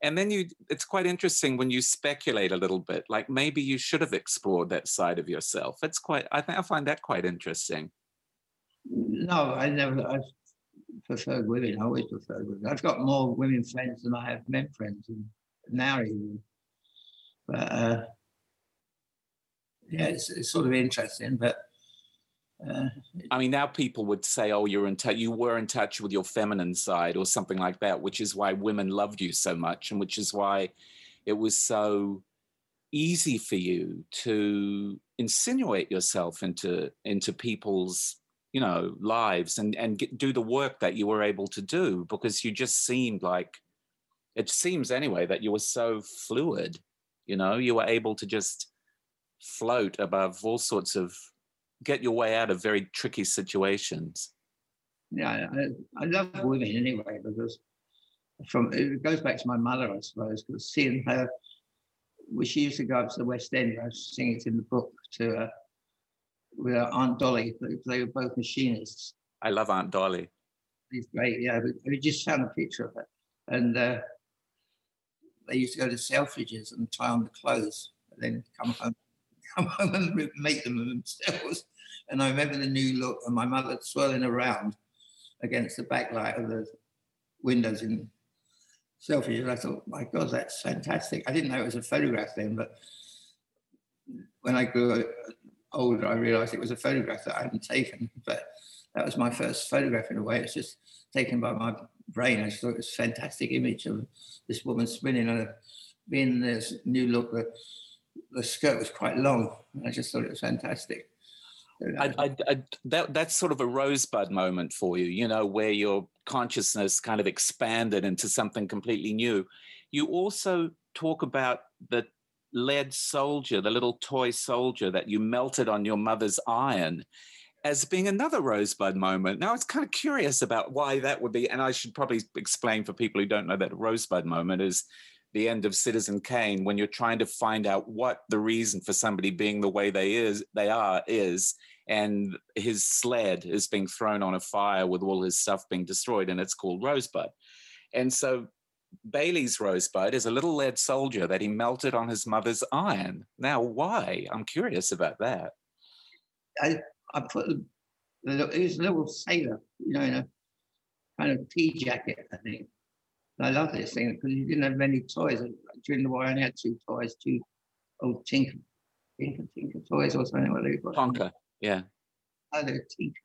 and then you it's quite interesting when you speculate a little bit like maybe you should have explored that side of yourself. It's quite I think I find that quite interesting. No, I never. I preferred women. I always preferred women. I've got more women friends than I have men friends, and now even. But uh, yeah, it's, it's sort of interesting. But uh, I mean, now people would say, "Oh, you're in touch. You were in touch with your feminine side, or something like that," which is why women loved you so much, and which is why it was so easy for you to insinuate yourself into into people's you know lives and and get, do the work that you were able to do because you just seemed like it seems anyway that you were so fluid you know you were able to just float above all sorts of get your way out of very tricky situations yeah, I, I love women anyway because from it goes back to my mother, I suppose, because seeing her, well, she used to go up to the West End. I sing it in the book to her with her Aunt Dolly. They, they were both machinists. i love aunt dolly She's great. Yeah, we, we just found a picture of her, and uh, they used to go to Selfridges and try on the clothes, and then come home, come home and make them themselves. And I remember the new look, and my mother swirling around against the backlight of the windows in Selfridges. I thought, my God, that's fantastic. I didn't know it was a photograph then, but when I grew older, I realised it was a photograph that I hadn't taken. But that was my first photograph in a way. It's just taken by my brain. I just thought it was a fantastic image of this woman spinning on a uh, being this new look. The, the skirt was quite long. And I just thought it was fantastic. I, I, I, that that's sort of a rosebud moment for you, you know, where your consciousness kind of expanded into something completely new. You also talk about the lead soldier, the little toy soldier that you melted on your mother's iron, as being another rosebud moment. Now, I was kind of curious about why that would be, and I should probably explain for people who don't know that a rosebud moment is the end of Citizen Kane when you're trying to find out what the reason for somebody being the way they is they are is and his sled is being thrown on a fire with all his stuff being destroyed and it's called Rosebud. And so Bailey's Rosebud is a little lead soldier that he melted on his mother's iron. Now why? I'm curious about that. I, I put a, the little- it was a little sailor, you know, in a kind of pea jacket, I think. And I love this thing because he didn't have many toys. During the war, I only had two toys, two old Tinker, Tinker, Tinker toys or something. What they Tonka, yeah. They're Tinker.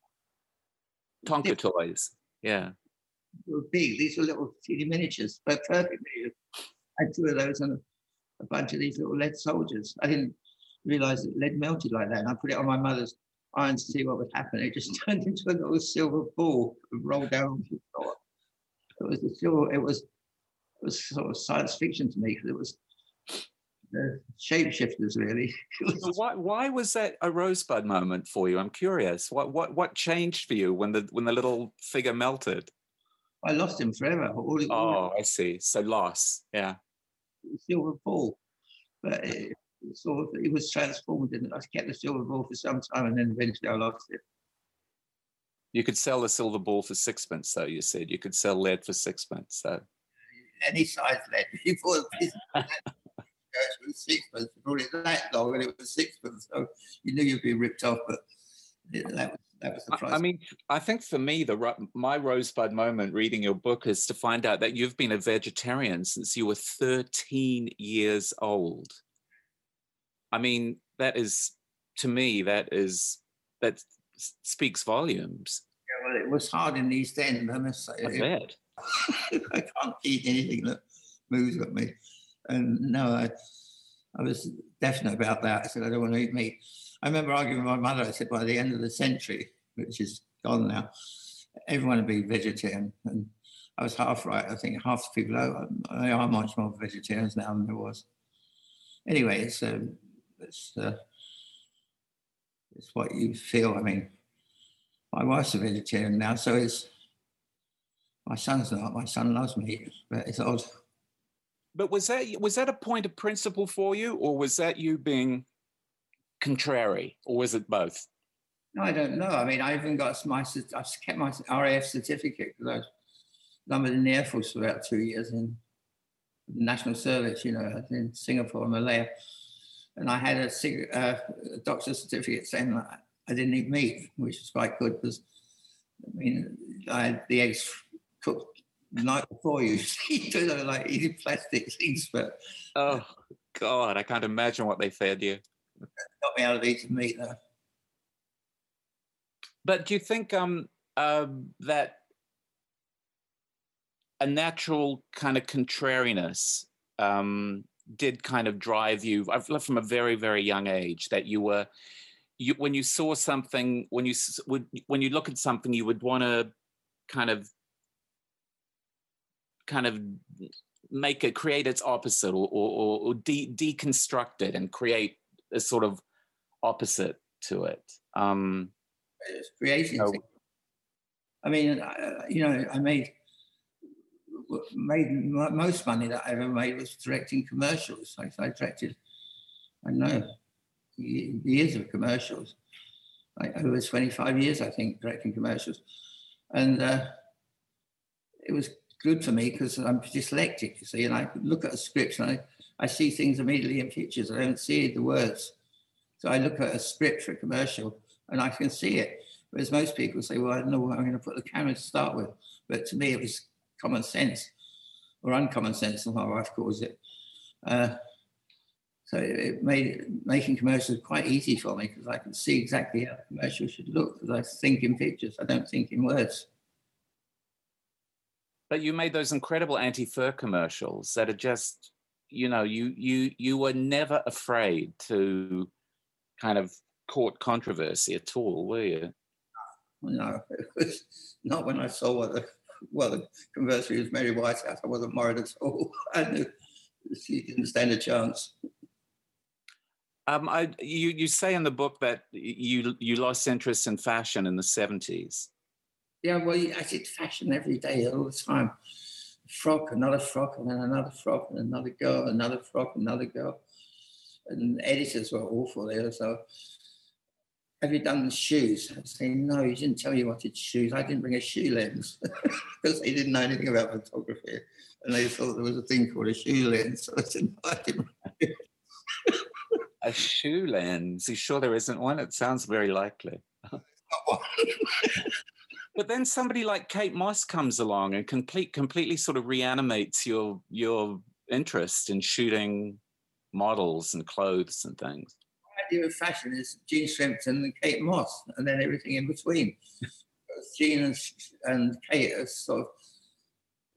Tonka toys, yeah. They were big. These were little teeny miniatures, but perfect miniatures. I had two of those and a, a bunch of these little lead soldiers. I didn't realize that lead melted like that. And I put it on my mother's iron to see what would happen. It just turned into a little silver ball and rolled down the floor. It was a silver, it was it was sort of science fiction to me because it was shapeshifters, really. why, why was that a rosebud moment for you? I'm curious. What what what changed for you when the when the little figure melted? I lost him forever. All, oh, I see. So loss, yeah. Silver ball, but it, it sort of it was transformed, and I kept the silver ball for some time, and then eventually I lost it. You could sell the silver ball for sixpence, though. You said you could sell lead for sixpence. So any size lead. Before it was sixpence. You brought it that long and it was sixpence. So you knew you'd be ripped off, but that was that was the price. I mean, I think for me, the my rosebud moment reading your book is to find out that you've been a vegetarian since you were 13 years old. I mean, that is to me that is that speaks volumes. Yeah, well, it was hard in these days. I must say. I. I can't eat anything that moves at me. And no, I, I was definite about that. I said, I don't want to eat meat. I remember arguing with my mother. I said, by the end of the century, which is gone now, everyone would be vegetarian. And I was half right. I think half the people are, are much more vegetarians now than there was. Anyway, it's, uh, it's, uh, it's what you feel. I mean, my wife's a vegetarian now, so it's my son's not. My son loves meat, but it's odd. But was that was that a point of principle for you, or was that you being contrary, or was it both? No, I don't know. I mean, I even got my I've kept my RAF certificate because I was numbered in the Air Force for about two years in national service. You know, in Singapore, and Malaya, and I had a, uh, a doctor's certificate saying that I didn't eat meat, which is quite good because I mean, I had the eggs cooked the night before you you know, like eating plastic things, but oh god, I can't imagine what they fed you. Got me out of eating meat though. But do you think um uh, that a natural kind of contrariness um, did kind of drive you I've left from a very very young age that you were you when you saw something when you would when you look at something you would want to kind of kind of make it create its opposite or, or, or de- deconstruct it and create a sort of opposite to it. Um, it's creating. You know, I mean, I, you know, I made made most money that I ever made was directing commercials. Like I directed, I know, years of commercials, like over 25 years, I think, directing commercials. And uh, it was good for me because I'm dyslexic, you see, and I look at a script and I, I see things immediately in pictures. I don't see the words. So I look at a script for a commercial and I can see it. Whereas most people say, well, I don't know where I'm going to put the camera to start with. But to me, it was common sense or uncommon sense, as my wife calls it. Uh, so it made making commercials quite easy for me because I can see exactly how a commercial should look because I think in pictures. I don't think in words. But you made those incredible anti-fur commercials that are just, you know, you you you were never afraid to kind of court controversy at all, were you? No, it was not when I saw what the well the conversely was Mary Whitehouse. I wasn't worried at all. I knew she didn't stand a chance. Um, I, you, you say in the book that you you lost interest in fashion in the seventies. Yeah, well, I did fashion every day, all the time. A Frock, another frock, and then another frock, and another girl, another frock, another girl. And editors were awful there. So, have you done the shoes? I say, no, you didn't tell me you wanted shoes. I didn't bring a shoe lens because they didn't know anything about photography. And they thought there was a thing called a shoe lens. So I said, no, I didn't. a shoe lens? You sure there isn't one? It sounds very likely. but then somebody like Kate Moss comes along and complete completely sort of reanimates your your interest in shooting models and clothes and things. My idea of fashion is Jean Shrimpton and Kate Moss, and then everything in between. Jean and, and Kate are sort of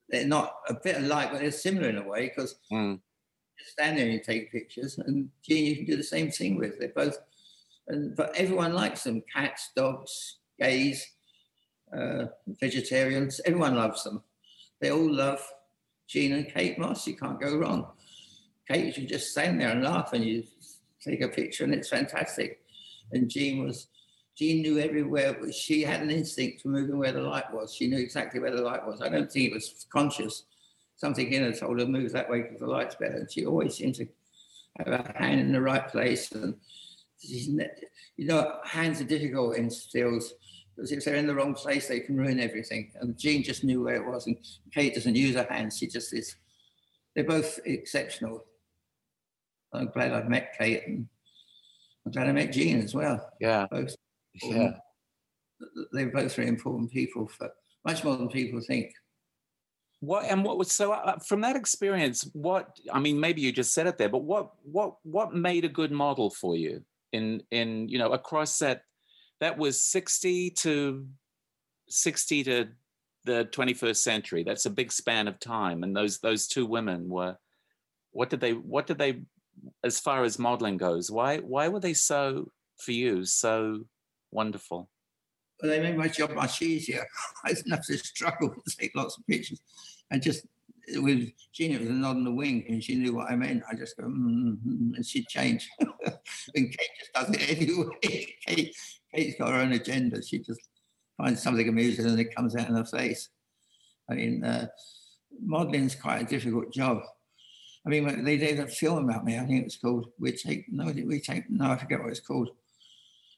they're not a bit alike, but they're similar in a way because mm. you stand there and you take pictures, and Jean you can do the same thing with. They're both, and but everyone likes them: cats, dogs, gays uh, vegetarians, everyone loves them. They all love Jean and Kate Moss. You can't go wrong. Kate, you can just stand there and laugh and you take a picture and it's fantastic. And Jean was, Jean knew everywhere. She had an instinct for moving where the light was. She knew exactly where the light was. I don't think it was conscious. Something in her told her move that way because the light's better. And she always seemed to have her hand in the right place. And she's, you know, hands are difficult in stills because if they're in the wrong place, they can ruin everything. And Jean just knew where it was. And Kate doesn't use her hands. She just is. They're both exceptional. I'm glad I've met Kate and I'm glad I met Jean as well. Yeah. Both. Yeah. They're both very important people for much more than people think. What and what was so uh, from that experience? What I mean, maybe you just said it there, but what what what made a good model for you in in you know across that that was sixty to sixty to the 21st century that's a big span of time and those those two women were what did they what did they as far as modeling goes why why were they so for you so wonderful well, they made my job much easier i didn't have to struggle to take lots of pictures and just with it was a nod in the wing, and she knew what I meant. I just go, mm-hmm, and she'd change. and Kate just does it anyway. Kate, Kate's got her own agenda. She just finds something amusing and it comes out in her face. I mean, uh, modeling is quite a difficult job. I mean, they did a film about me. I think it was called "We Take." No, we take? No, I forget what it's called.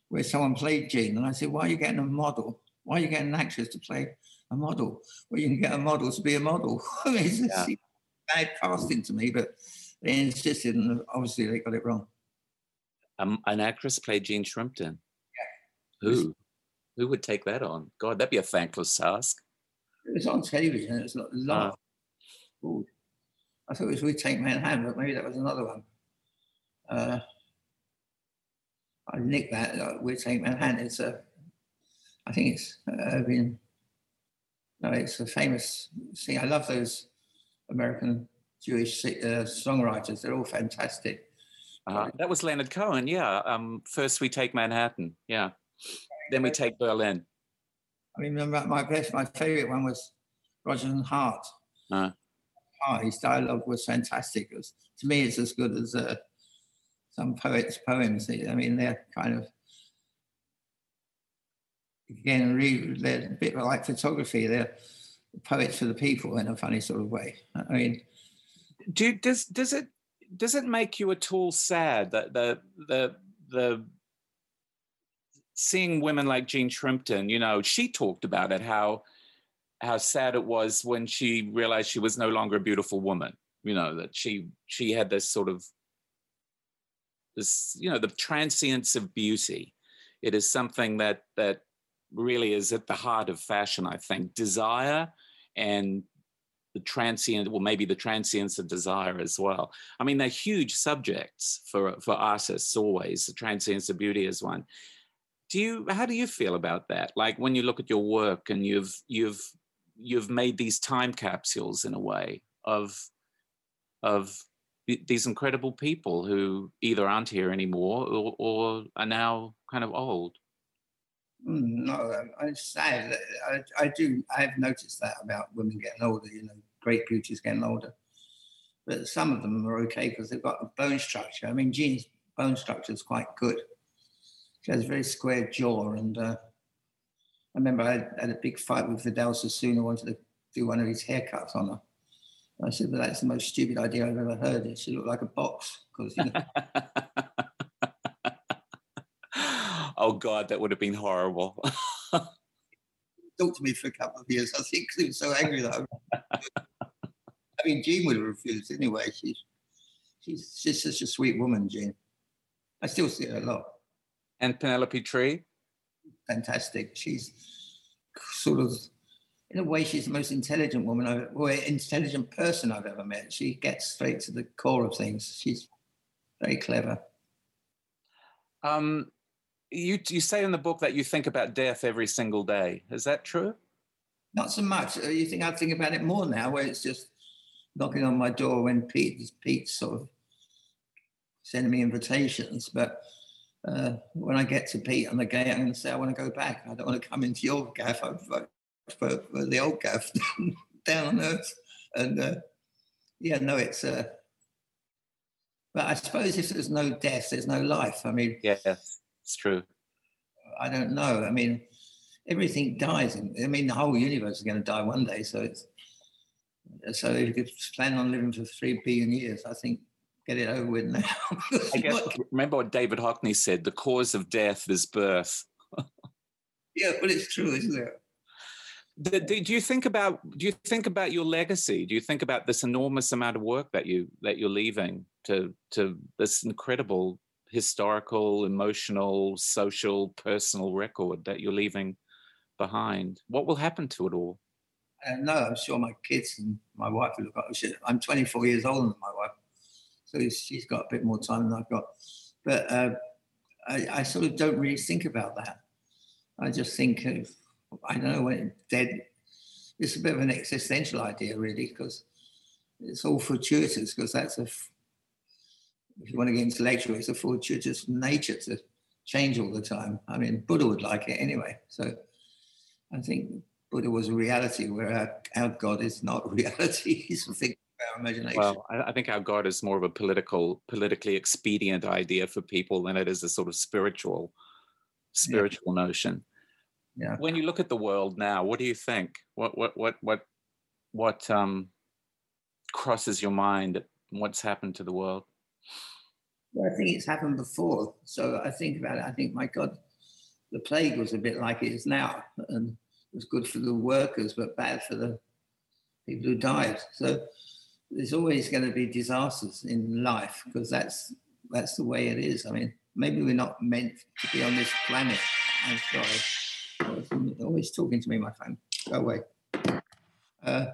Where someone played Jean, and I said, "Why are you getting a model? Why are you getting an actress to play a model? Well, you can get a model to be a model." It's yeah. bad casting to me, but they insisted, and obviously they got it wrong. Um, an actress played Jean Shrimpton. Who? Who would take that on? God, that'd be a thankless task. It was on television. It was a lot. Uh, I thought it was We Take Manhattan, but maybe that was another one. Uh, I nicked that. Uh, we Take Manhattan. It's a, I think it's uh, been, no, it's a famous thing. I love those American Jewish uh, songwriters. They're all fantastic. Uh, that was Leonard Cohen, yeah. Um, first we take Manhattan, yeah. Then we take Berlin. I remember my best, my favorite one was Roger and Hart. Uh. Hart. His dialogue was fantastic. It was, to me, it's as good as uh, some poets' poems. I mean, they're kind of again, re, they're a bit like photography. They're poets for the people in a funny sort of way. I mean, do does does it does it make you at all sad that the the the seeing women like Jean Shrimpton, you know, she talked about it, how how sad it was when she realized she was no longer a beautiful woman, you know, that she she had this sort of this, you know, the transience of beauty. It is something that that really is at the heart of fashion, I think. Desire and the transient, well, maybe the transience of desire as well. I mean, they're huge subjects for for artists always. The transience of beauty is one do you how do you feel about that? Like when you look at your work and you've you've you've made these time capsules in a way of of these incredible people who either aren't here anymore or, or are now kind of old. Mm, no I'm sad I, I do i've noticed that about women getting older you know great beauties getting older. But some of them are okay because they've got a bone structure. I mean jean's bone structure is quite good she has a very square jaw. And uh, I remember I had, a big fight with Vidal Sassoon who wanted to do one of his haircuts on her. And I said, well, that's the most stupid idea I've ever heard. It should look like a box. Because, you know. oh, God, that would have been horrible. Talked to me for a couple of years, I think, he was so angry that I. I mean, Jean would have refused anyway. She's, she's, she's such a sweet woman, Jean. I still see her a lot and Penelope Tree? Fantastic. She's sort of, in a way, she's the most intelligent woman I've, or intelligent person I've ever met. She gets straight to the core of things. She's very clever. Um, you you say in the book that you think about death every single day. Is that true? Not so much. Uh, you think I think about it more now, where it's just knocking on my door when Pete Pete's sort of sending me invitations, but uh, when I get to Pete on the gate, I'm going to say, I want to go back. I don't want to come into your gaff. I vote for, for the old gaff down on earth. And uh, yeah, no, it's uh, But I suppose if there's no death, there's no life. I mean, yeah, it's true. I don't know. I mean, everything dies. I mean, the whole universe is going to die one day. So it's so if you could plan on living for three billion years, I think get it over with now. I guess remember what David Hockney said: the cause of death is birth. yeah, but it's true, isn't it? Do, do you think about do you think about your legacy? Do you think about this enormous amount of work that you that you're leaving to to this incredible historical, emotional, social, personal record that you're leaving behind? What will happen to it all? Uh, no, I'm sure my kids and my wife will look up. I'm 24 years older than my wife, so she's got a bit more time than I've got. But uh, I, I, sort of don't really think about that. I just think of, I don't know when dead. It's a bit of an existential idea, really, because it's all fortuitous. Because that's a, if you want to get intellectual, it's a fortuitous nature to change all the time. I mean, Buddha would like it anyway. So I think Buddha was a reality, where our, our God is not reality. He's a thing our imagination. Well, I, I, think our God is more of a political, politically expedient idea for people than it is a sort of spiritual, spiritual yeah. notion. Yeah. When you look at the world now, what do you think? What what what what what um crosses your mind? What's happened to the world? Well, I think it's happened before. So I think about it. I think, my God, the plague was a bit like it is now, and it was good for the workers, but bad for the people who died. So there's always going to be disasters in life because that's that's the way it is. I mean, maybe we're not meant to be on this planet. I'm sorry. always talking to me, my friend. Go away. Uh,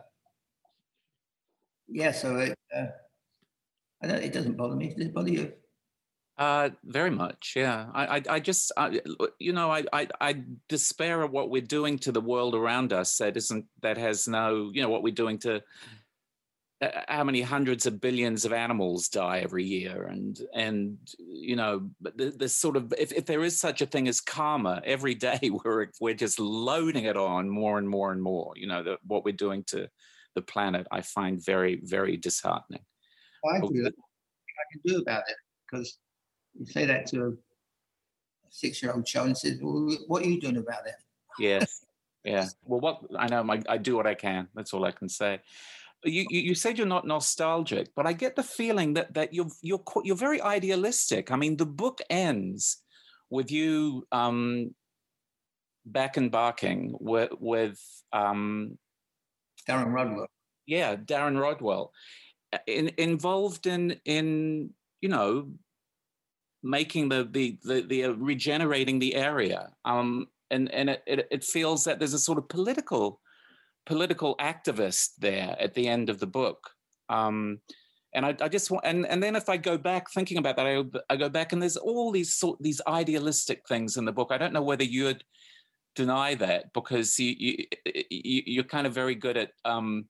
yeah, so it, uh, I don't, it doesn't bother me. Does it bother you? Uh, very much, yeah. I, I, I just, I, you know, I, I, I despair of what we're doing to the world around us. That isn't, that has no, you know, what we're doing to Uh, uh, how many hundreds of billions of animals die every year, and and you know, this sort of, if, if there is such a thing as karma, every day we're we're just loading it on more and more and more. You know, the, what we're doing to the planet, I find very, very disheartening. I do. I can do about it because you say that to a six-year-old child and says, well, "What are you doing about it?" Yes, yeah. Well, what I know, I, I do what I can. That's all I can say. You, you, said you're not nostalgic, but I get the feeling that that you're you're you're very idealistic. I mean, the book ends with you um, back in Barking with with um, Darren Rodwell. Yeah, Darren Rodwell, in, involved in in you know making the the the, the uh, regenerating the area um, and and it, it, it feels that there's a sort of political political activist there at the end of the book. Um, and I, I, just want and, and then if i go back thinking about that I, I go back and there's all these sort these idealistic things in the book. I don't know whether you'd deny that because you, you, are kind of very good at um,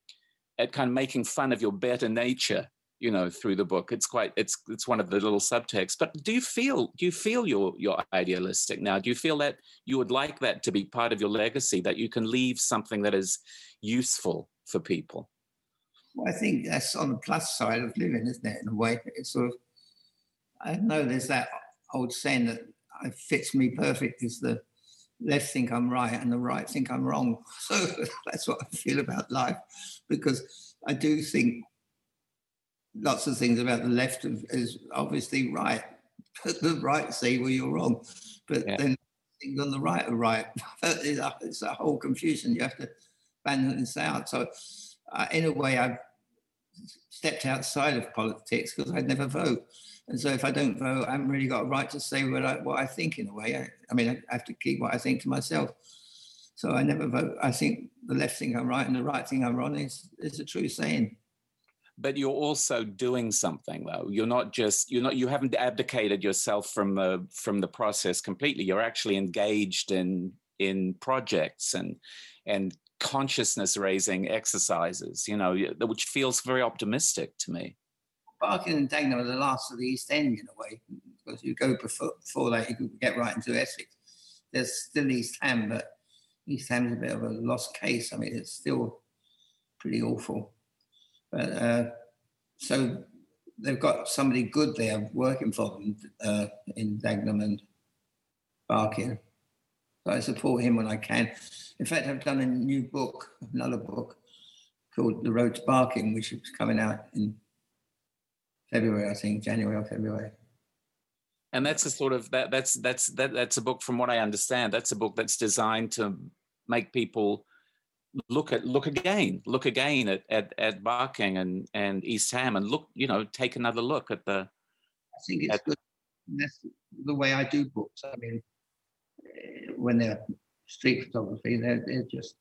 at kind of making fun of your better nature you know through the book it's quite it's it's one of the little subtexts but do you feel do you feel you're you're idealistic now? Do you feel that you would like that to be part of your legacy that you can leave something that is useful for people? Well i think that's on the plus side of living isn't it in a way? It's sort of i know there's that old saying that fits me perfect is the left think i'm right and the right think i'm wrong. So that's what i feel about life because i do think lots of things about the left is obviously right, but the right say, well, you're wrong. But yeah. then things on the right are right. it's a whole confusion. You have to balance this out. So, uh, in a way, I've stepped outside of politics because I'd never vote. And so, if I don't vote, I haven't really got a right to say what I, what I think in a way. I, I mean, I have to keep what I think to myself. So I never vote. I think the left thing I'm right and the right thing I'm wrong is, is a true saying but you're also doing something though. You're not just you're not you haven't abdicated yourself from the from the process completely. You're actually engaged in in projects and and consciousness raising exercises you know which feels very optimistic to me. Barking and Dagenham are the last of the East End in a way. Because you go before, before that you could get right into Essex. There's still East Ham but East Ham is a bit of a lost case. I mean it's still pretty awful but uh, so they've got somebody good there working for them uh, in Dagenham and Barking. So I support him when I can. In fact, I've done a new book, another book called The Road to Barking, which is coming out in February, I think, January or February. And that's a sort of that that's that's that that's a book from what I understand. That's a book that's designed to make people look at look again, look again at at, at Barking and and East Ham and look, you know, take another look at the I think it's good. That's the way I do books. I mean, eh, when they're street photography, they're, they're just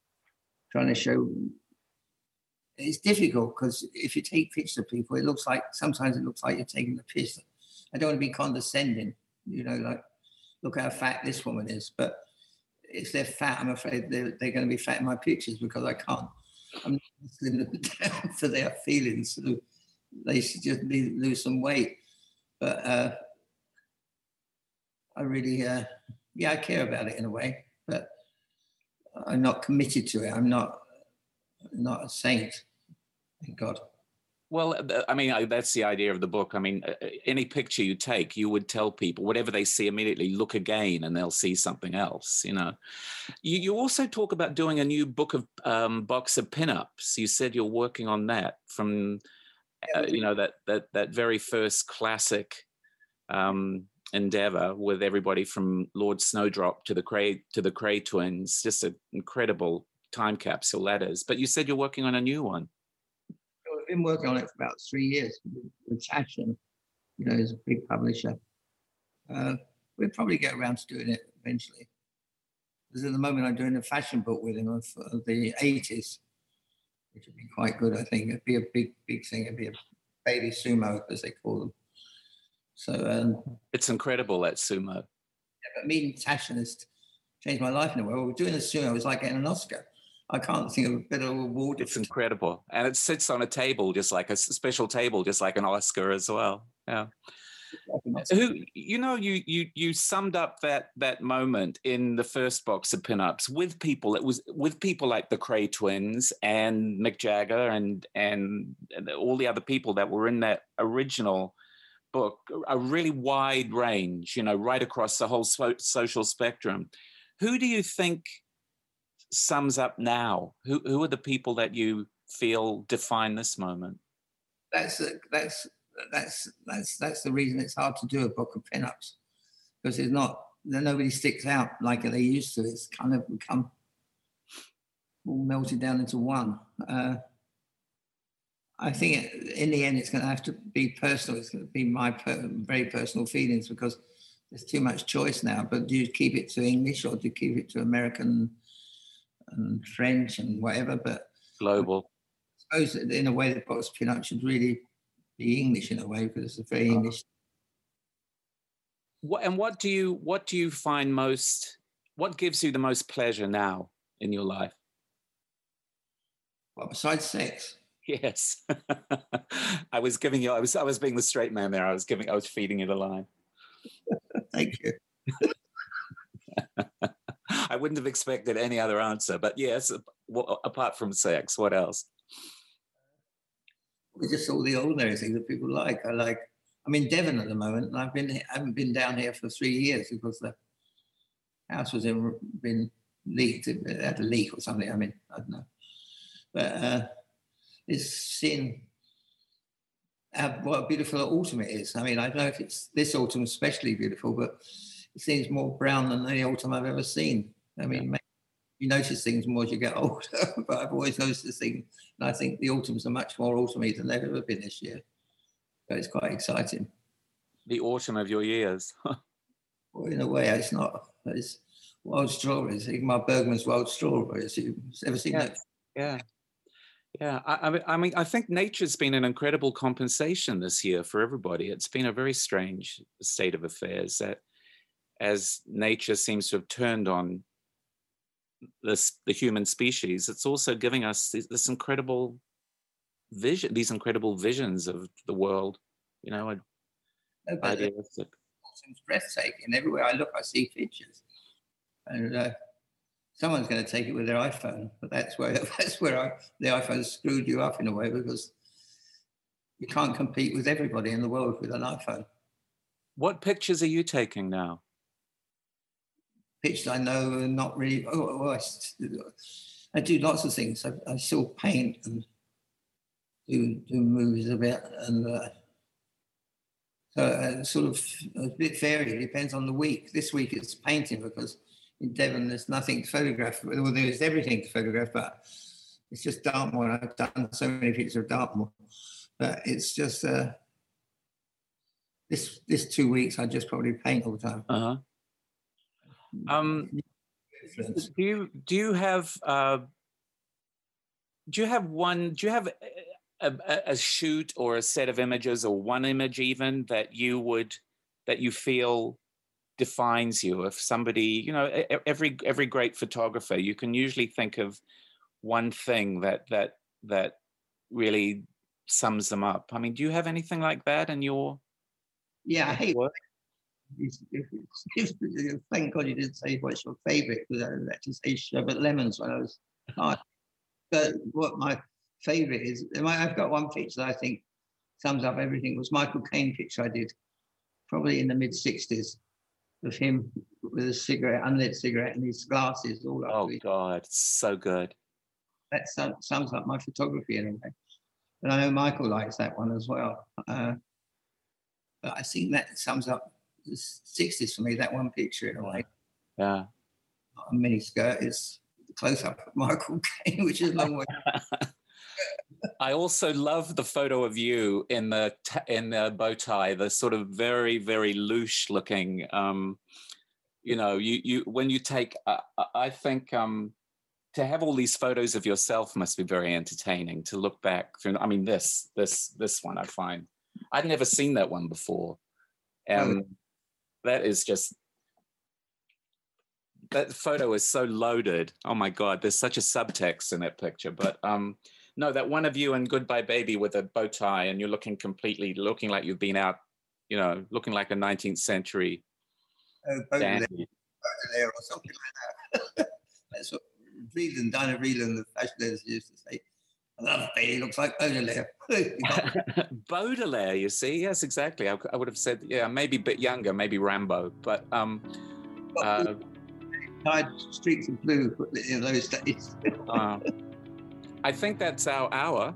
trying to show it's difficult because if you take pictures of people, it looks like sometimes it looks like you're taking the piss. I don't want to be condescending, you know, like look how fat this woman is. But if they're fat, I'm afraid they're, they're going to be fat in my pictures because I can't. I'm not slim them down for their feelings. So they should just lose some weight. But uh, I really, uh, yeah, I care about it in a way, but I'm not committed to it. I'm not not a saint. Thank God. Well, I mean, that's the idea of the book. I mean, any picture you take, you would tell people whatever they see immediately, look again, and they'll see something else. You know, you, you also talk about doing a new book of um, box of pinups. You said you're working on that from, uh, you know, that that that very first classic um, endeavor with everybody from Lord Snowdon to the Kray to the Kray twins. Just an incredible time capsule that is. But you said you're working on a new one. I've been working on it for about three years with Taschen, you know, he's a big publisher. Uh, we'll probably get around to doing it eventually. Because at the moment, I'm doing a fashion book with him of, of the 80s, which would be quite good, I think. It'd be a big, big thing. It'd be a baby sumo, as they call them. So um, it's incredible that sumo. Yeah, but meeting Taschen has changed my life in a way. Well, doing the sumo was like getting an Oscar. I can't think of a better award. It's incredible, and it sits on a table, just like a special table, just like an Oscar as well. Yeah. Who you know you you you summed up that that moment in the first box of pinups with people. It was with people like the Kray twins and Mick Jagger and and, all the other people that were in that original book. A really wide range, you know, right across the whole so- social spectrum. Who do you think sums up now? Who who are the people that you feel define this moment? That's that's that's that's that's the reason it's hard to do a book of pinups because it's not nobody sticks out like they used to. It's kind of become all melted down into one. Uh, I think in the end, it's going to have to be personal. It's going to be my per- very personal feelings because there's too much choice now. But do you keep it to English or do you keep it to American and French and whatever, but global. I suppose that in a way the box pinup should really be English in a way because it's a very uh-huh. English. What and what do you what do you find most? What gives you the most pleasure now in your life? Well, besides sex. Yes, I was giving you. I was. I was being the straight man there. I was giving. I was feeding you the line. Thank you. I wouldn't have expected any other answer. But yes, apart from sex, what else? It's just all the ordinary things that people like. I like. I'm in Devon at the moment, and I've been I haven't been down here for three years because the house was in, been leaked. It had a leak or something. I mean, I don't know. But uh, it's seeing how, what a beautiful autumn it is. I mean, I don't know if it's this autumn especially beautiful, but it seems more brown than any autumn I've ever seen. I mean, yeah. you notice things more as you get older, but I've always noticed this thing. And I think the autumns are much more autumny than they've ever been this year. So it's quite exciting. The autumn of your years. well, in a way, it's not. It's wild strawberries. my Bergman's wild strawberries. You've ever seen yeah. that? Yeah. Yeah, I, I, mean, I think nature's been an incredible compensation this year for everybody. It's been a very strange state of affairs that as nature seems to have turned on this the human species, it's also giving us this, this incredible vision, these incredible visions of the world. You know, no, idealistic. It's breathtaking. Everywhere I look, I see pictures, and uh, someone's going to take it with their iPhone. But that's where that's where I, the iPhone screwed you up in a way because you can't compete with everybody in the world with an iPhone. What pictures are you taking now? Pictures I know are not really. Oh, oh I, I, do lots of things. I, I still paint and do do movies a bit, and uh, so uh, sort of a bit varied. It depends on the week. This week it's painting because in Devon there's nothing to photograph. Well, there's everything to photograph, but it's just Dartmoor. I've done so many pictures of Dartmoor, but it's just uh, this this two weeks I just probably paint all the time. Uh huh. Um, do you do you have uh, do you have one? Do you have a, a, a shoot or a set of images or one image even that you would that you feel defines you if somebody you know every every great photographer you can usually think of one thing that that that really sums them up i mean do you have anything like that in your yeah i hate work thank god you didn't say what's your favorite because i had to say sherbet lemons when i was hard but what my favorite is i've got one picture that i think sums up everything it was michael caine picture i did probably in the mid 60s of him with a cigarette, unlit cigarette, and his glasses all up. Oh God, so good. That sums up my photography in a way. And I know Michael likes that one as well. Uh, but I think that sums up 60s for me, that one picture in a way. Yeah. A mini skirt is close up of Michael Caine, which is a long way. I also love the photo of you in the in the bow tie, the sort of very very loose looking. Um, you know, you you when you take, uh, I think um, to have all these photos of yourself must be very entertaining to look back through. I mean, this this this one I find I'd never seen that one before, oh. That is just that photo is so loaded. Oh my god, there's such a subtext in that picture, but um no, that one of you in Goodbye Baby with a bow tie and you're looking completely, looking like you've been out, you know, looking like a 19th century oh, Baudelaire or something like that. That's what Vreeland, Diana Vreeland, the fashion editors used to say. I love Bailey, looks like Baudelaire. Baudelaire, you see? Yes, exactly. I, I, would have said, yeah, maybe a bit younger, maybe Rimbaud, but um, uh, streaks of blue in those days. uh, I think that's our hour.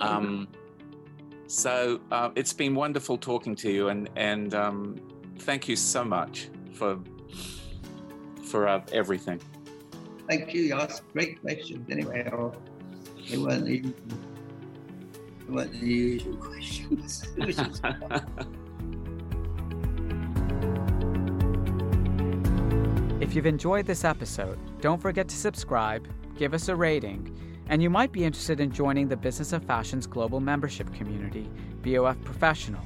Um, so uh, it's been wonderful talking to you, and and um, thank you so much for for uh, everything. Thank you. You asked great questions. Anyway, or they weren't the, they weren't the usual questions. if you've enjoyed this episode, don't forget to subscribe give us a rating, and you might be interested in joining the Business of Fashion's global membership community, BOF Professional.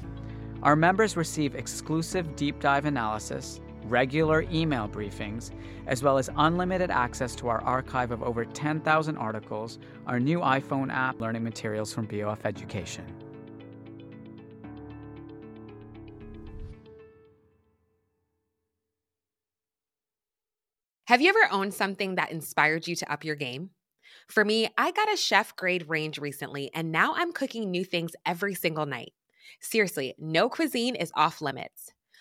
Our members receive exclusive deep dive analysis, regular email briefings, as well as unlimited access to our archive of over 10,000 articles, our new iPhone app, learning materials from BOF Education. Have you ever owned something that inspired you to up your game? For me, I got a chef grade range recently, and now I'm cooking new things every single night. Seriously, no cuisine is off limits.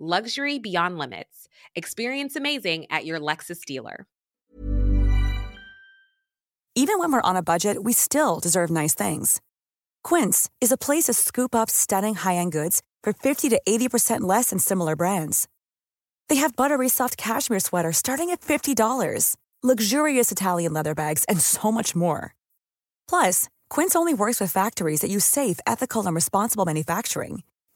Luxury beyond limits. Experience amazing at your Lexus dealer. Even when we're on a budget, we still deserve nice things. Quince is a place to scoop up stunning high end goods for 50 to 80% less than similar brands. They have buttery soft cashmere sweaters starting at $50, luxurious Italian leather bags, and so much more. Plus, Quince only works with factories that use safe, ethical, and responsible manufacturing.